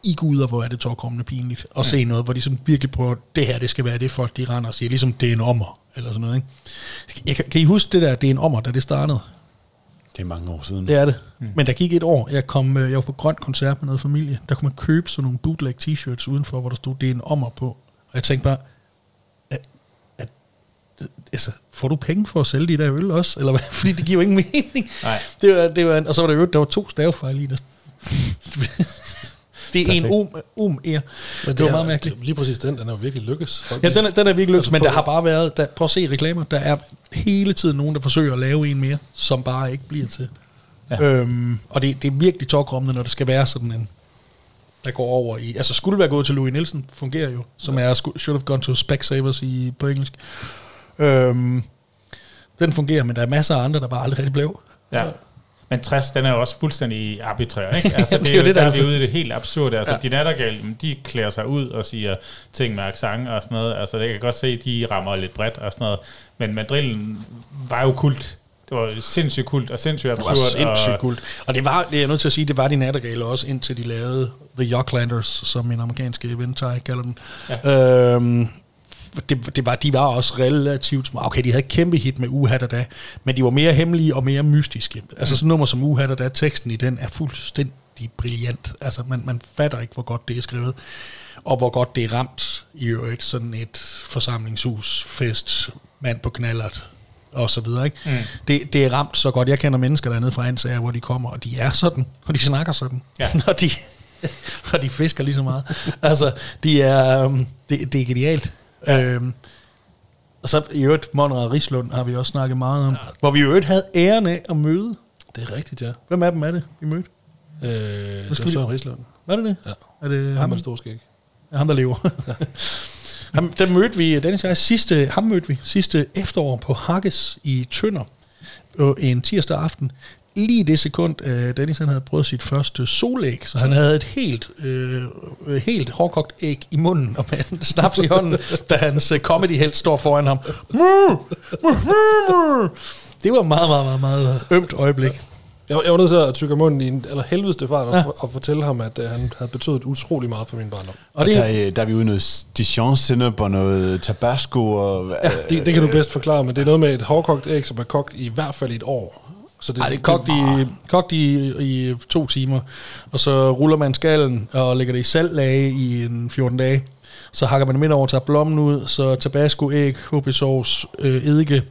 i guder, hvor er det tårkommende pinligt. Og se noget, hvor de sådan virkelig prøver, det her, det skal være det, folk de render og siger, ligesom det er en ommer, eller sådan noget. Ikke? Kan, kan I huske det der, det er en ommer, da det startede? Det er mange år siden. Det er det. Mm. Men der gik et år. Jeg, kom, øh, jeg var på grøn koncert med noget familie. Der kunne man købe sådan nogle bootleg t-shirts udenfor, hvor der stod, det er en ommer på. Og jeg tænkte bare, at, at, altså, får du penge for at sælge de der øl også? Eller hvad? Fordi det giver jo ingen mening. Nej. Det var, det var, og så var der jo, der var to stavefejl i det. Det er en um, um er. Men Det var er- meget mærkeligt. Lige præcis den, den er jo virkelig lykkes. Folk, Ja, den er, den er virkelig lykkes, Altså men der har bare været, der, prøv at se reklamer, der er hele tiden nogen, der forsøger at lave en mere, som bare ikke bliver til. Ja. Ja. Øhm, og det, det er virkelig tårkrummende, når det skal være sådan en, der går over i, altså skulle være gået til Louis Nielsen, fungerer jo, som er sku- should have gone to Specsavers i, på engelsk. Øhm, den fungerer, men der er masser af andre, der bare aldrig rigtig blev. Ja. Men 60, den er jo også fuldstændig arbitrær, ikke? Altså, det, er jo det, der, der er vi ude i det helt absurde. Altså, Ja. de nattergale, de klæder sig ud og siger ting med accent og sådan noget. Altså, det kan jeg godt se, de rammer lidt bredt og sådan noget. Men madrillen var jo kult. Det var sindssygt kult og sindssygt Det var absurd. sindssygt og, kult. Og det var, det er jeg nødt til at sige, det var de nattergale også, indtil de lavede The Yocklanders, som min amerikanske ven kalder den. Ja. Øhm, det, det var, de var også relativt små. Okay, de havde kæmpe hit med Uhat da, men de var mere hemmelige og mere mystiske. Altså sådan nummer som Uhat da, teksten i den er fuldstændig brilliant. Altså man, man fatter ikke, hvor godt det er skrevet, og hvor godt det er ramt i øvrigt. Sådan et forsamlingshus, fest, mand på knallert, og så videre. Ikke? Mm. Det, det er ramt så godt. Jeg kender mennesker dernede fra Ansager, hvor de kommer, og de er sådan, og de snakker sådan. Ja. og, de, og de fisker lige så meget. altså, de er, um, det, det er genialt. Ja. Øhm, og så i øvrigt, Monrad Rislund har vi også snakket meget om, ja. hvor vi i øvrigt havde æren af at møde. Det er rigtigt, ja. Hvem af dem er det, vi mødte? Øh, det skal var Søren Rislund. Var det det? Ja. Er det Ham ham, med det store skæg. Ja, ham der lever. ham, der mødte vi, Dennis og jeg, sidste, ham mødte vi sidste efterår på Hakkes i Tønder på en tirsdag aften. Lige det sekund, øh, Dennis han havde prøvet sit første solæg, så han havde et helt, øh, øh, helt hårdkogt æg i munden, og med en snaps i hånden, da hans øh, comedy helt står foran ham. Det var et meget, meget, meget, meget ømt øjeblik. Jeg, jeg var nødt til at tykke munden i en eller helvedeste fart og, ja. og fortælle ham, at uh, han havde betydet utrolig meget for min barndom. Og, og det, der, øh, der er vi ude noget dijon sennep og noget tabasco. Og, ja, det, det kan du bedst forklare, men det er noget med et hårdkogt æg, som er kogt i hvert fald et år. Så det, Ej, det er kogt, i, kogt i, i to timer, og så ruller man skallen og lægger det i saltlage i en 14 dage. Så hakker man det midt over, tager blommen ud, så tabasco, æg, HB-sovs, øh, eddike,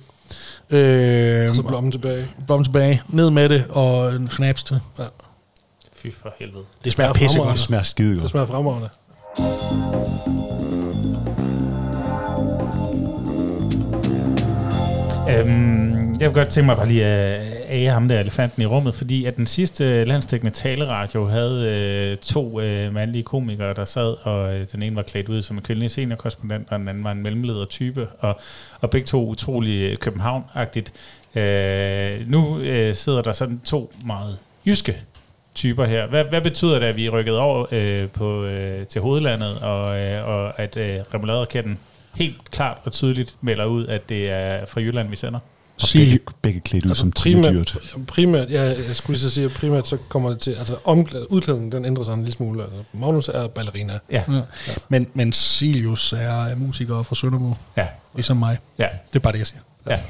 Øh, og så blommen tilbage. Blommen tilbage. Ned med det, og en snaps til. Ja. Fy for helvede. Det smager pissegodt. Det smager skide godt. Det smager fremragende. Øhm, jeg vil godt tænke mig bare lige at af ham der elefanten i rummet, fordi at den sidste landstækkende taleradio havde øh, to øh, mandlige komikere, der sad, og øh, den ene var klædt ud som en kvindelig seniorkorrespondent, og den anden var en mellemleder type, og, og begge to utrolig øh, København-agtigt. Øh, nu øh, sidder der sådan to meget jyske typer her. Hvad, hvad betyder det, at vi er rykket over øh, på, øh, til hovedlandet, og, øh, og at øh, remoulade helt klart og tydeligt melder ud, at det er fra Jylland, vi sender? Og begge, begge klædt ud altså som primært, dyrt. Primært, ja, jeg skulle lige så sige, at primært så kommer det til, altså udklædningen, den ændrer sig en lille smule. Altså, Magnus er ballerina. Ja. ja. ja. Men, men Silius er musiker fra Sønderborg. Ja. Ligesom mig. Ja. Det er bare det, jeg siger. Ja.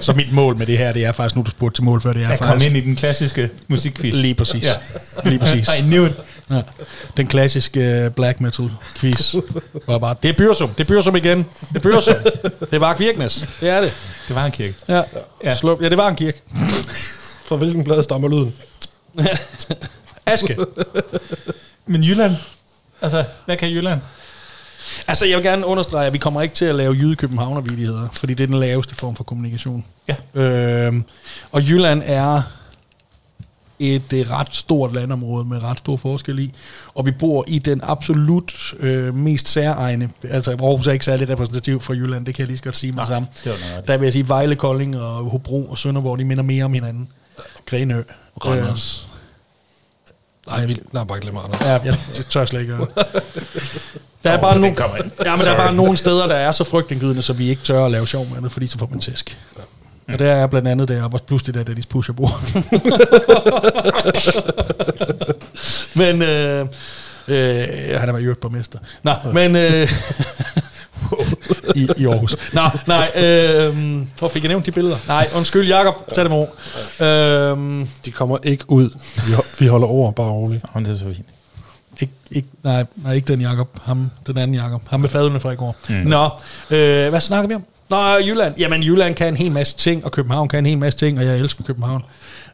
Så mit mål med det her, det er faktisk, nu du spurgte til mål før, det er at faktisk... komme ind i den klassiske musikquiz. Lige præcis. Ja. Lige præcis. I knew it. Ja. Den klassiske øh, black metal quiz var bare, det er Byrsum, det er Byrsum igen. Det er Byrsum. Det var Virknes. Det er det. Det var en kirke. Ja, ja. Slå, ja det var en kirke. Fra hvilken plade stammer lyden? Aske. Men Jylland? Altså, hvad kan Jylland? Altså, jeg vil gerne understrege, at vi kommer ikke til at lave jyde københavner fordi det er den laveste form for kommunikation. Ja. Øhm, og Jylland er et et ret stort landområde med ret stor forskel i, og vi bor i den absolut øh, mest særegne, altså Aarhus er ikke særlig repræsentativ for Jylland, det kan jeg lige så godt sige med sammen. Der vil jeg sige, Vejle, Kolding og Hobro og Sønderborg, de minder mere om hinanden. Grenø. Randers. Øh, nej, vi, nej, bare glemme Randers. Ja, jeg, jeg tør slet ikke Der er, oh, bare nogle, ja, men der er bare nogle steder, der er så frygtindgydende, så vi ikke tør at lave sjov med det, fordi så får man tæsk. Ja. Mm. Og der er blandt andet der, og plus det der Dennis Pusher men, øh, øh, han er jo borgmester. Nå, men... Øh, i, i Aarhus. Nå, nej, øh, hvor fik jeg nævnt de billeder? Nej, undskyld, Jacob, tag dem over. Øh, de kommer ikke ud. Vi, vi holder over, bare roligt. Jamen, det er så fint. Ik, ikke, nej, nej, ikke den Jakob, ham, den anden Jakob. Ham med fadene fra i går. Mm. Nå, øh, hvad snakker vi om? Nå, Jylland. Jamen, Jylland kan en hel masse ting, og København kan en hel masse ting, og jeg elsker København.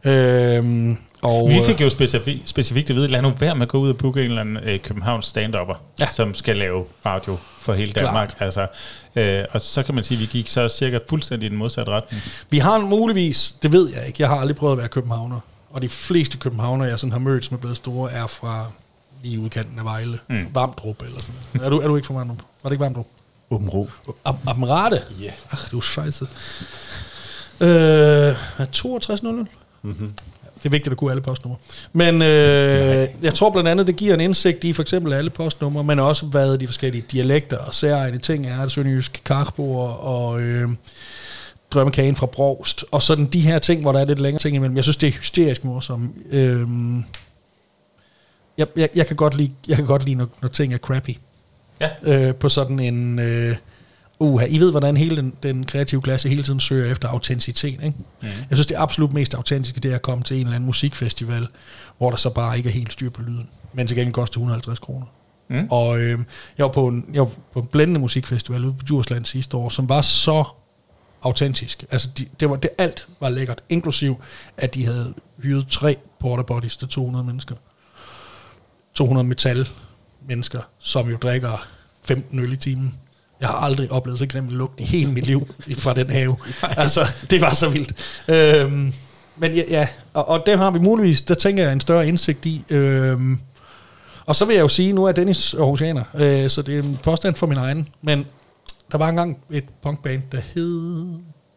Øhm, og, vi fik jo specifikt, specifikt at vide, lad nu være med at gå ud og booke en eller anden øh, Københavns stand ja. som skal lave radio for hele Danmark. Altså, øh, og så kan man sige, at vi gik så cirka fuldstændig i den modsatte retning. Vi har muligvis, det ved jeg ikke, jeg har aldrig prøvet at være københavner, og de fleste københavner, jeg sådan har mødt, som er blevet store, er fra lige udkanten af Vejle. Mm. Vamdrup eller sådan noget. Er du, er du ikke fra Vamdrup? Var det ikke Vamdrup? Åben ro. Amrate? Ja. Yeah. Ach, du scheiße. Øh, 62 00? Mm-hmm. Det er vigtigt at kunne alle postnumre. Men øh, jeg tror blandt andet, det giver en indsigt i for eksempel alle postnumre, men også hvad de forskellige dialekter og særegne ting er. Det sønderjyske karkbord og øh, drømmekagen fra Brogst. Og sådan de her ting, hvor der er lidt længere ting imellem. Jeg synes, det er hysterisk morsomt. Øh, jeg, jeg, jeg, kan godt lide, jeg kan godt lide, når, når ting er crappy. Ja. Øh, på sådan en... Øh, uh, I ved, hvordan hele den, den kreative klasse hele tiden søger efter autenticitet. Ikke? Mm. Jeg synes, det absolut mest autentiske, det er at komme til en eller anden musikfestival, hvor der så bare ikke er helt styr på lyden, men til gengæld koster 150 kroner. Mm. Og øh, jeg, var på en, jeg var på en blændende musikfestival ude på Djursland sidste år, som var så autentisk. Altså, de, det var, det alt var lækkert, inklusiv at de havde hyret tre porta potties til 200 mennesker. 200 metal mennesker, som jo drikker 15 øl i timen. Jeg har aldrig oplevet så grimt lugt i hele mit liv fra den have. Altså, det var så vildt. Øhm, men ja, ja og, og det har vi muligvis, der tænker jeg en større indsigt i. Øhm, og så vil jeg jo sige, nu er Dennis Aarhusianer, øh, så det er en påstand for min egen, men der var engang et punkband, der hed,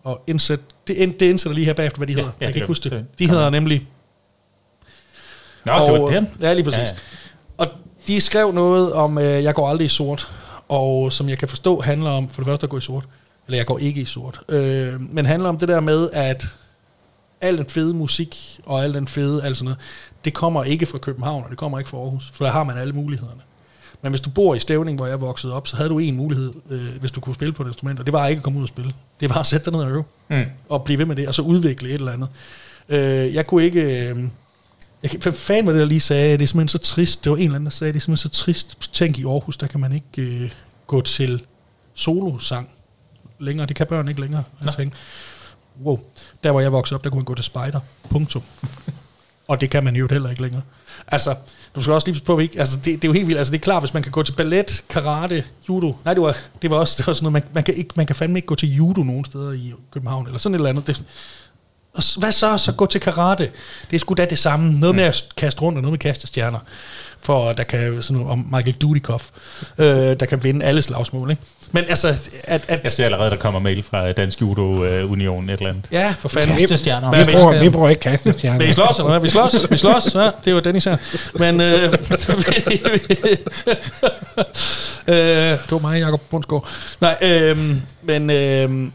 og indsæt det, det indsætter lige her bagefter, hvad de hedder. ja, jeg det kan ikke huske det. De hedder nemlig... Nå, det var dem. Ja, lige præcis. Ja, Ja, ja. Og de skrev noget om, øh, jeg går aldrig i sort, og som jeg kan forstå handler om, for det første at gå i sort, eller jeg går ikke i sort, øh, men handler om det der med, at al den fede musik og al den fede, alt sådan noget, det kommer ikke fra København, og det kommer ikke fra Aarhus, for der har man alle mulighederne. Men hvis du bor i Stævning, hvor jeg voksede op, så havde du en mulighed, øh, hvis du kunne spille på et instrument, og det var ikke at komme ud og spille. Det var at sætte dig ned og øve, Mm. og blive ved med det, og så udvikle et eller andet. Øh, jeg kunne ikke... Øh, jeg, kan- hvad fanden var det, der lige sagde? Det er simpelthen så trist. Det var en eller anden, der sagde, det er simpelthen så trist. Tænk, i Aarhus, der kan man ikke øh, gå til solosang længere. Det kan børn ikke længere. Jeg tænkte, wow. Der, hvor jeg voksede op, der kunne man gå til spejder. Punktum. og det kan man jo heller ikke længere. Altså, du skal også lige på, ikke? Altså, det, det, er jo helt vildt. Altså, det er klart, hvis man kan gå til ballet, karate, judo. Nej, det var, det var også, det var sådan noget, man, man, kan ikke, man kan fandme ikke gå til judo nogen steder i København, eller sådan et eller andet. Det, og hvad så? Så gå til karate. Det er sgu da det samme. Noget med at kaste rundt, og noget med kastestjerner. For der kan sådan noget om Michael Dudikoff, øh, der kan vinde alle slagsmål. Ikke? Men altså, at, at Jeg ser allerede, der kommer mail fra Dansk Judo øh, Union et eller andet. ja, for fanden. Kastestjerner. Vi vil- bruger, vi bruger ikke kastestjerner. Vil I slås, eller hvad? Vi slås, vi slås. Ja, det var Dennis her. Men, øh, øh, det var mig, Jacob Bundsgaard. Nej, øh, men øh,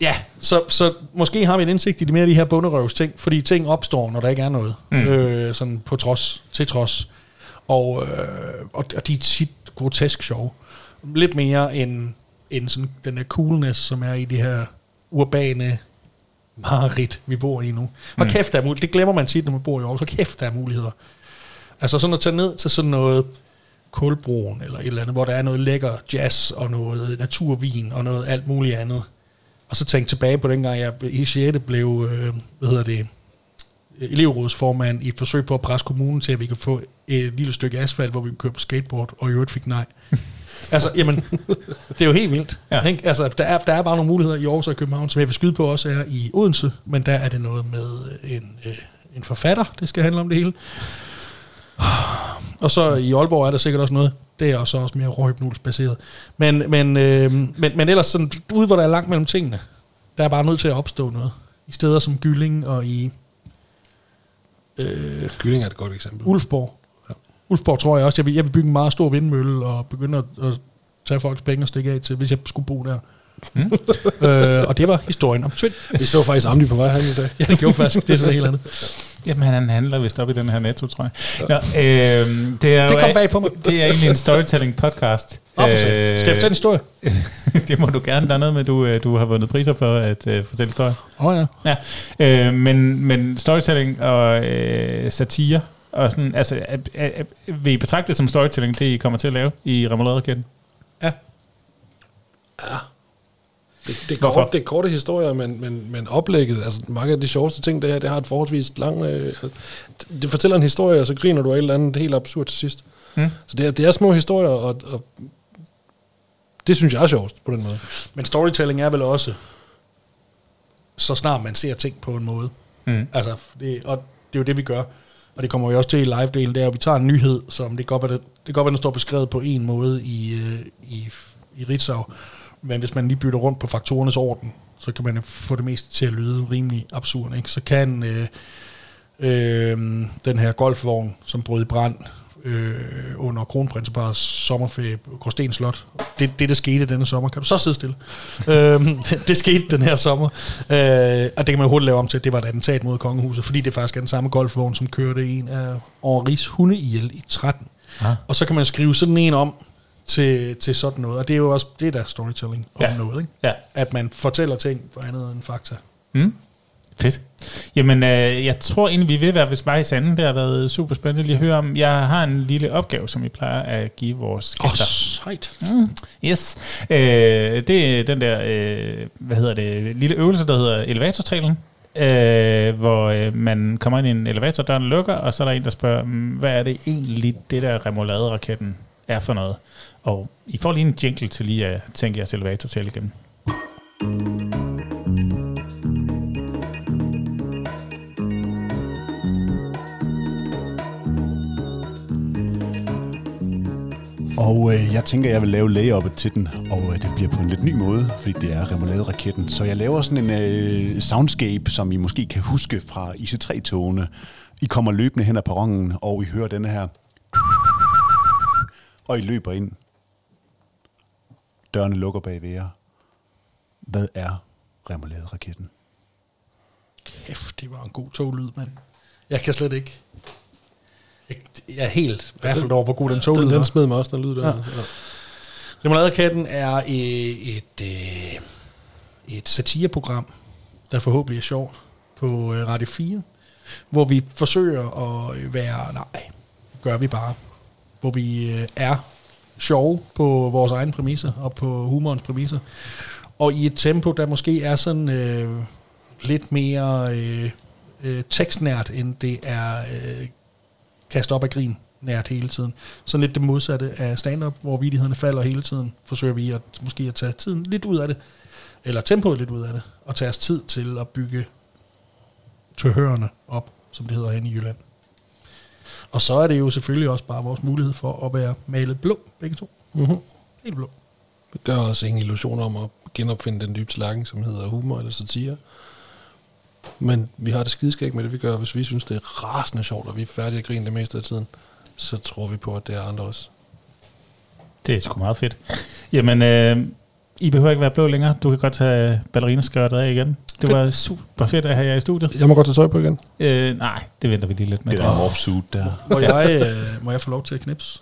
ja, så, så måske har vi en indsigt i de mere de her bunderøvs ting, fordi ting opstår, når der ikke er noget. Mm. Øh, sådan på trods, til trods. Og, øh, og, og de er tit grotesk sjove. Lidt mere end, end sådan den der coolness, som er i de her urbane mareridt, vi bor i nu. Og mm. kæft, der er muligheder. Det glemmer man tit, når man bor i Aarhus. Og kæft, der er muligheder. Altså sådan at tage ned til sådan noget kulbroen eller et eller andet, hvor der er noget lækker jazz og noget naturvin og noget alt muligt andet. Og så tænke tilbage på dengang, jeg i 6. blev, øh, hvad hedder det, elevrådsformand i et forsøg på at presse kommunen til, at vi kan få et lille stykke asfalt, hvor vi kan køre på skateboard, og i øvrigt fik nej. altså, jamen, det er jo helt vildt. Ja. Ikke? Altså, der er, der er bare nogle muligheder i Aarhus og København, som jeg vil skyde på også er i Odense, men der er det noget med en, øh, en forfatter, det skal handle om det hele. Og så i Aalborg er der sikkert også noget. Det er også, også mere råhypnolsbaseret. Men, men, øh, men, men ellers sådan, ude hvor der er langt mellem tingene, der er bare nødt til at opstå noget. I steder som Gylling og i øh, Kylling er et godt eksempel. Ulfborg. Ja. Ulfborg tror jeg også, jeg vil, jeg vil bygge en meget stor vindmølle og begynde at, at tage folks penge og stikke af til, hvis jeg skulle bo der. Mm. øh, og det var historien om Tvind. Vi så faktisk Amdi på vej hen i dag. Ja, det gjorde faktisk. Det er så helt andet. Jamen, han handler vist op i den her netto, tror jeg. Nå, øh, det, er Det kom bag på mig. Det er egentlig en storytelling podcast. Nå, for øh, Skal jeg fortælle en historie? det må du gerne. Der er noget med, du, øh, du har vundet priser for at uh, fortælle historier. Åh oh, ja. Ja, øh, men, men storytelling og øh, satire, og sådan, altså, er, er, er, vil I betragte det som storytelling, det I kommer til at lave i Remouladeketten? Ja. Det, det, er Hvorfor? kort, det er korte historier, men, men, men oplægget, altså mange af de sjoveste ting, det her, det har et forholdsvis lang... Øh, det fortæller en historie, og så griner du af et eller andet helt absurd til sidst. Mm. Så det er, det er små historier, og, og det synes jeg er sjovest på den måde. Men storytelling er vel også, så snart man ser ting på en måde. Mm. Altså, det, og det er jo det, vi gør. Og det kommer vi også til i live-delen, der, at vi tager en nyhed, som det kan godt være, det, det kan godt være, den står beskrevet på en måde i, øh, i, i Ritzau. Men hvis man lige bytter rundt på faktorernes orden, så kan man få det mest til at lyde rimelig absurd. Ikke? Så kan øh, øh, den her golfvogn, som brød i brand øh, under kronprinseparets sommerferie på Gråsten Slot, det, det, der skete denne sommer, kan du så sidde stille. øh, det skete den her sommer, øh, og det kan man hurtigt lave om til, at det var et attentat mod kongehuset, fordi det faktisk er den samme golfvogn, som kørte en af Henris hunde ihjel i 13. Ah. Og så kan man skrive sådan en om til, til sådan noget, og det er jo også det der storytelling om Ja. noget, ikke? Ja. at man fortæller ting på andet end fakta. Mm. Fedt. Jamen, øh, jeg tror egentlig, vi vil være ved vej i sanden. Det har været super spændende lige at høre om. Jeg har en lille opgave, som vi plejer at give vores Åh, gæster. sejt. Mm, yes. Øh, det er den der, øh, hvad hedder det, lille øvelse, der hedder elevatortalen. Øh, hvor øh, man kommer ind i en elevator, døren lukker, og så er der en, der spørger, "Mm, hvad er det egentlig, det der remoulade-raketten er for noget? Og I får lige en jingle til lige at tænke jeres elevator til igennem. Og øh, jeg tænker, jeg vil lave layup'et til den, og øh, det bliver på en lidt ny måde, fordi det er remoulade-raketten. Så jeg laver sådan en øh, soundscape, som I måske kan huske fra IC3-togene. I kommer løbende hen ad perronen, og I hører denne her. Og I løber ind. Dørene lukker bag ved jer. Hvad er remoulade-raketten? Kæft, det var en god toglyd, mand. Jeg kan slet ikke... Jeg, jeg er helt fald over, hvor god den toglyd Den, den smed mig også, den lyd der. Ja. Ja. Limonadekatten er øh, et, øh, et satireprogram, der forhåbentlig er sjovt på øh, Radio 4, hvor vi forsøger at øh, være, nej, gør vi bare, hvor vi er sjove på vores egne præmisser og på humorens præmisser, og i et tempo, der måske er sådan øh, lidt mere øh, øh, tekstnært, end det er øh, kaste op af grin nært hele tiden. Sådan lidt det modsatte af stand-up, hvor vidighederne falder hele tiden. Forsøger vi at, måske at tage tiden lidt ud af det, eller tempoet lidt ud af det, og tage os tid til at bygge tøhørerne op, som det hedder hen i Jylland. Og så er det jo selvfølgelig også bare vores mulighed for at være malet blå, begge to. Mm-hmm. Helt blå. Vi gør os ingen illusioner om at genopfinde den dybe tallerken, som hedder humor eller satire. Men vi har det skideskægt med det, vi gør. Hvis vi synes, det er rasende sjovt, og vi er færdige at grine det meste af tiden, så tror vi på, at det er andre også. Det er sgu meget fedt. Jamen, øh, I behøver ikke være blå længere. Du kan godt tage ballerinaskørtet af igen. Det var super fedt at have jer i studiet. Jeg må godt tage tøj på igen. Øh, nej, det venter vi lige lidt med. Det der morph-suit der. Må jeg, øh, må jeg få lov til at knipse?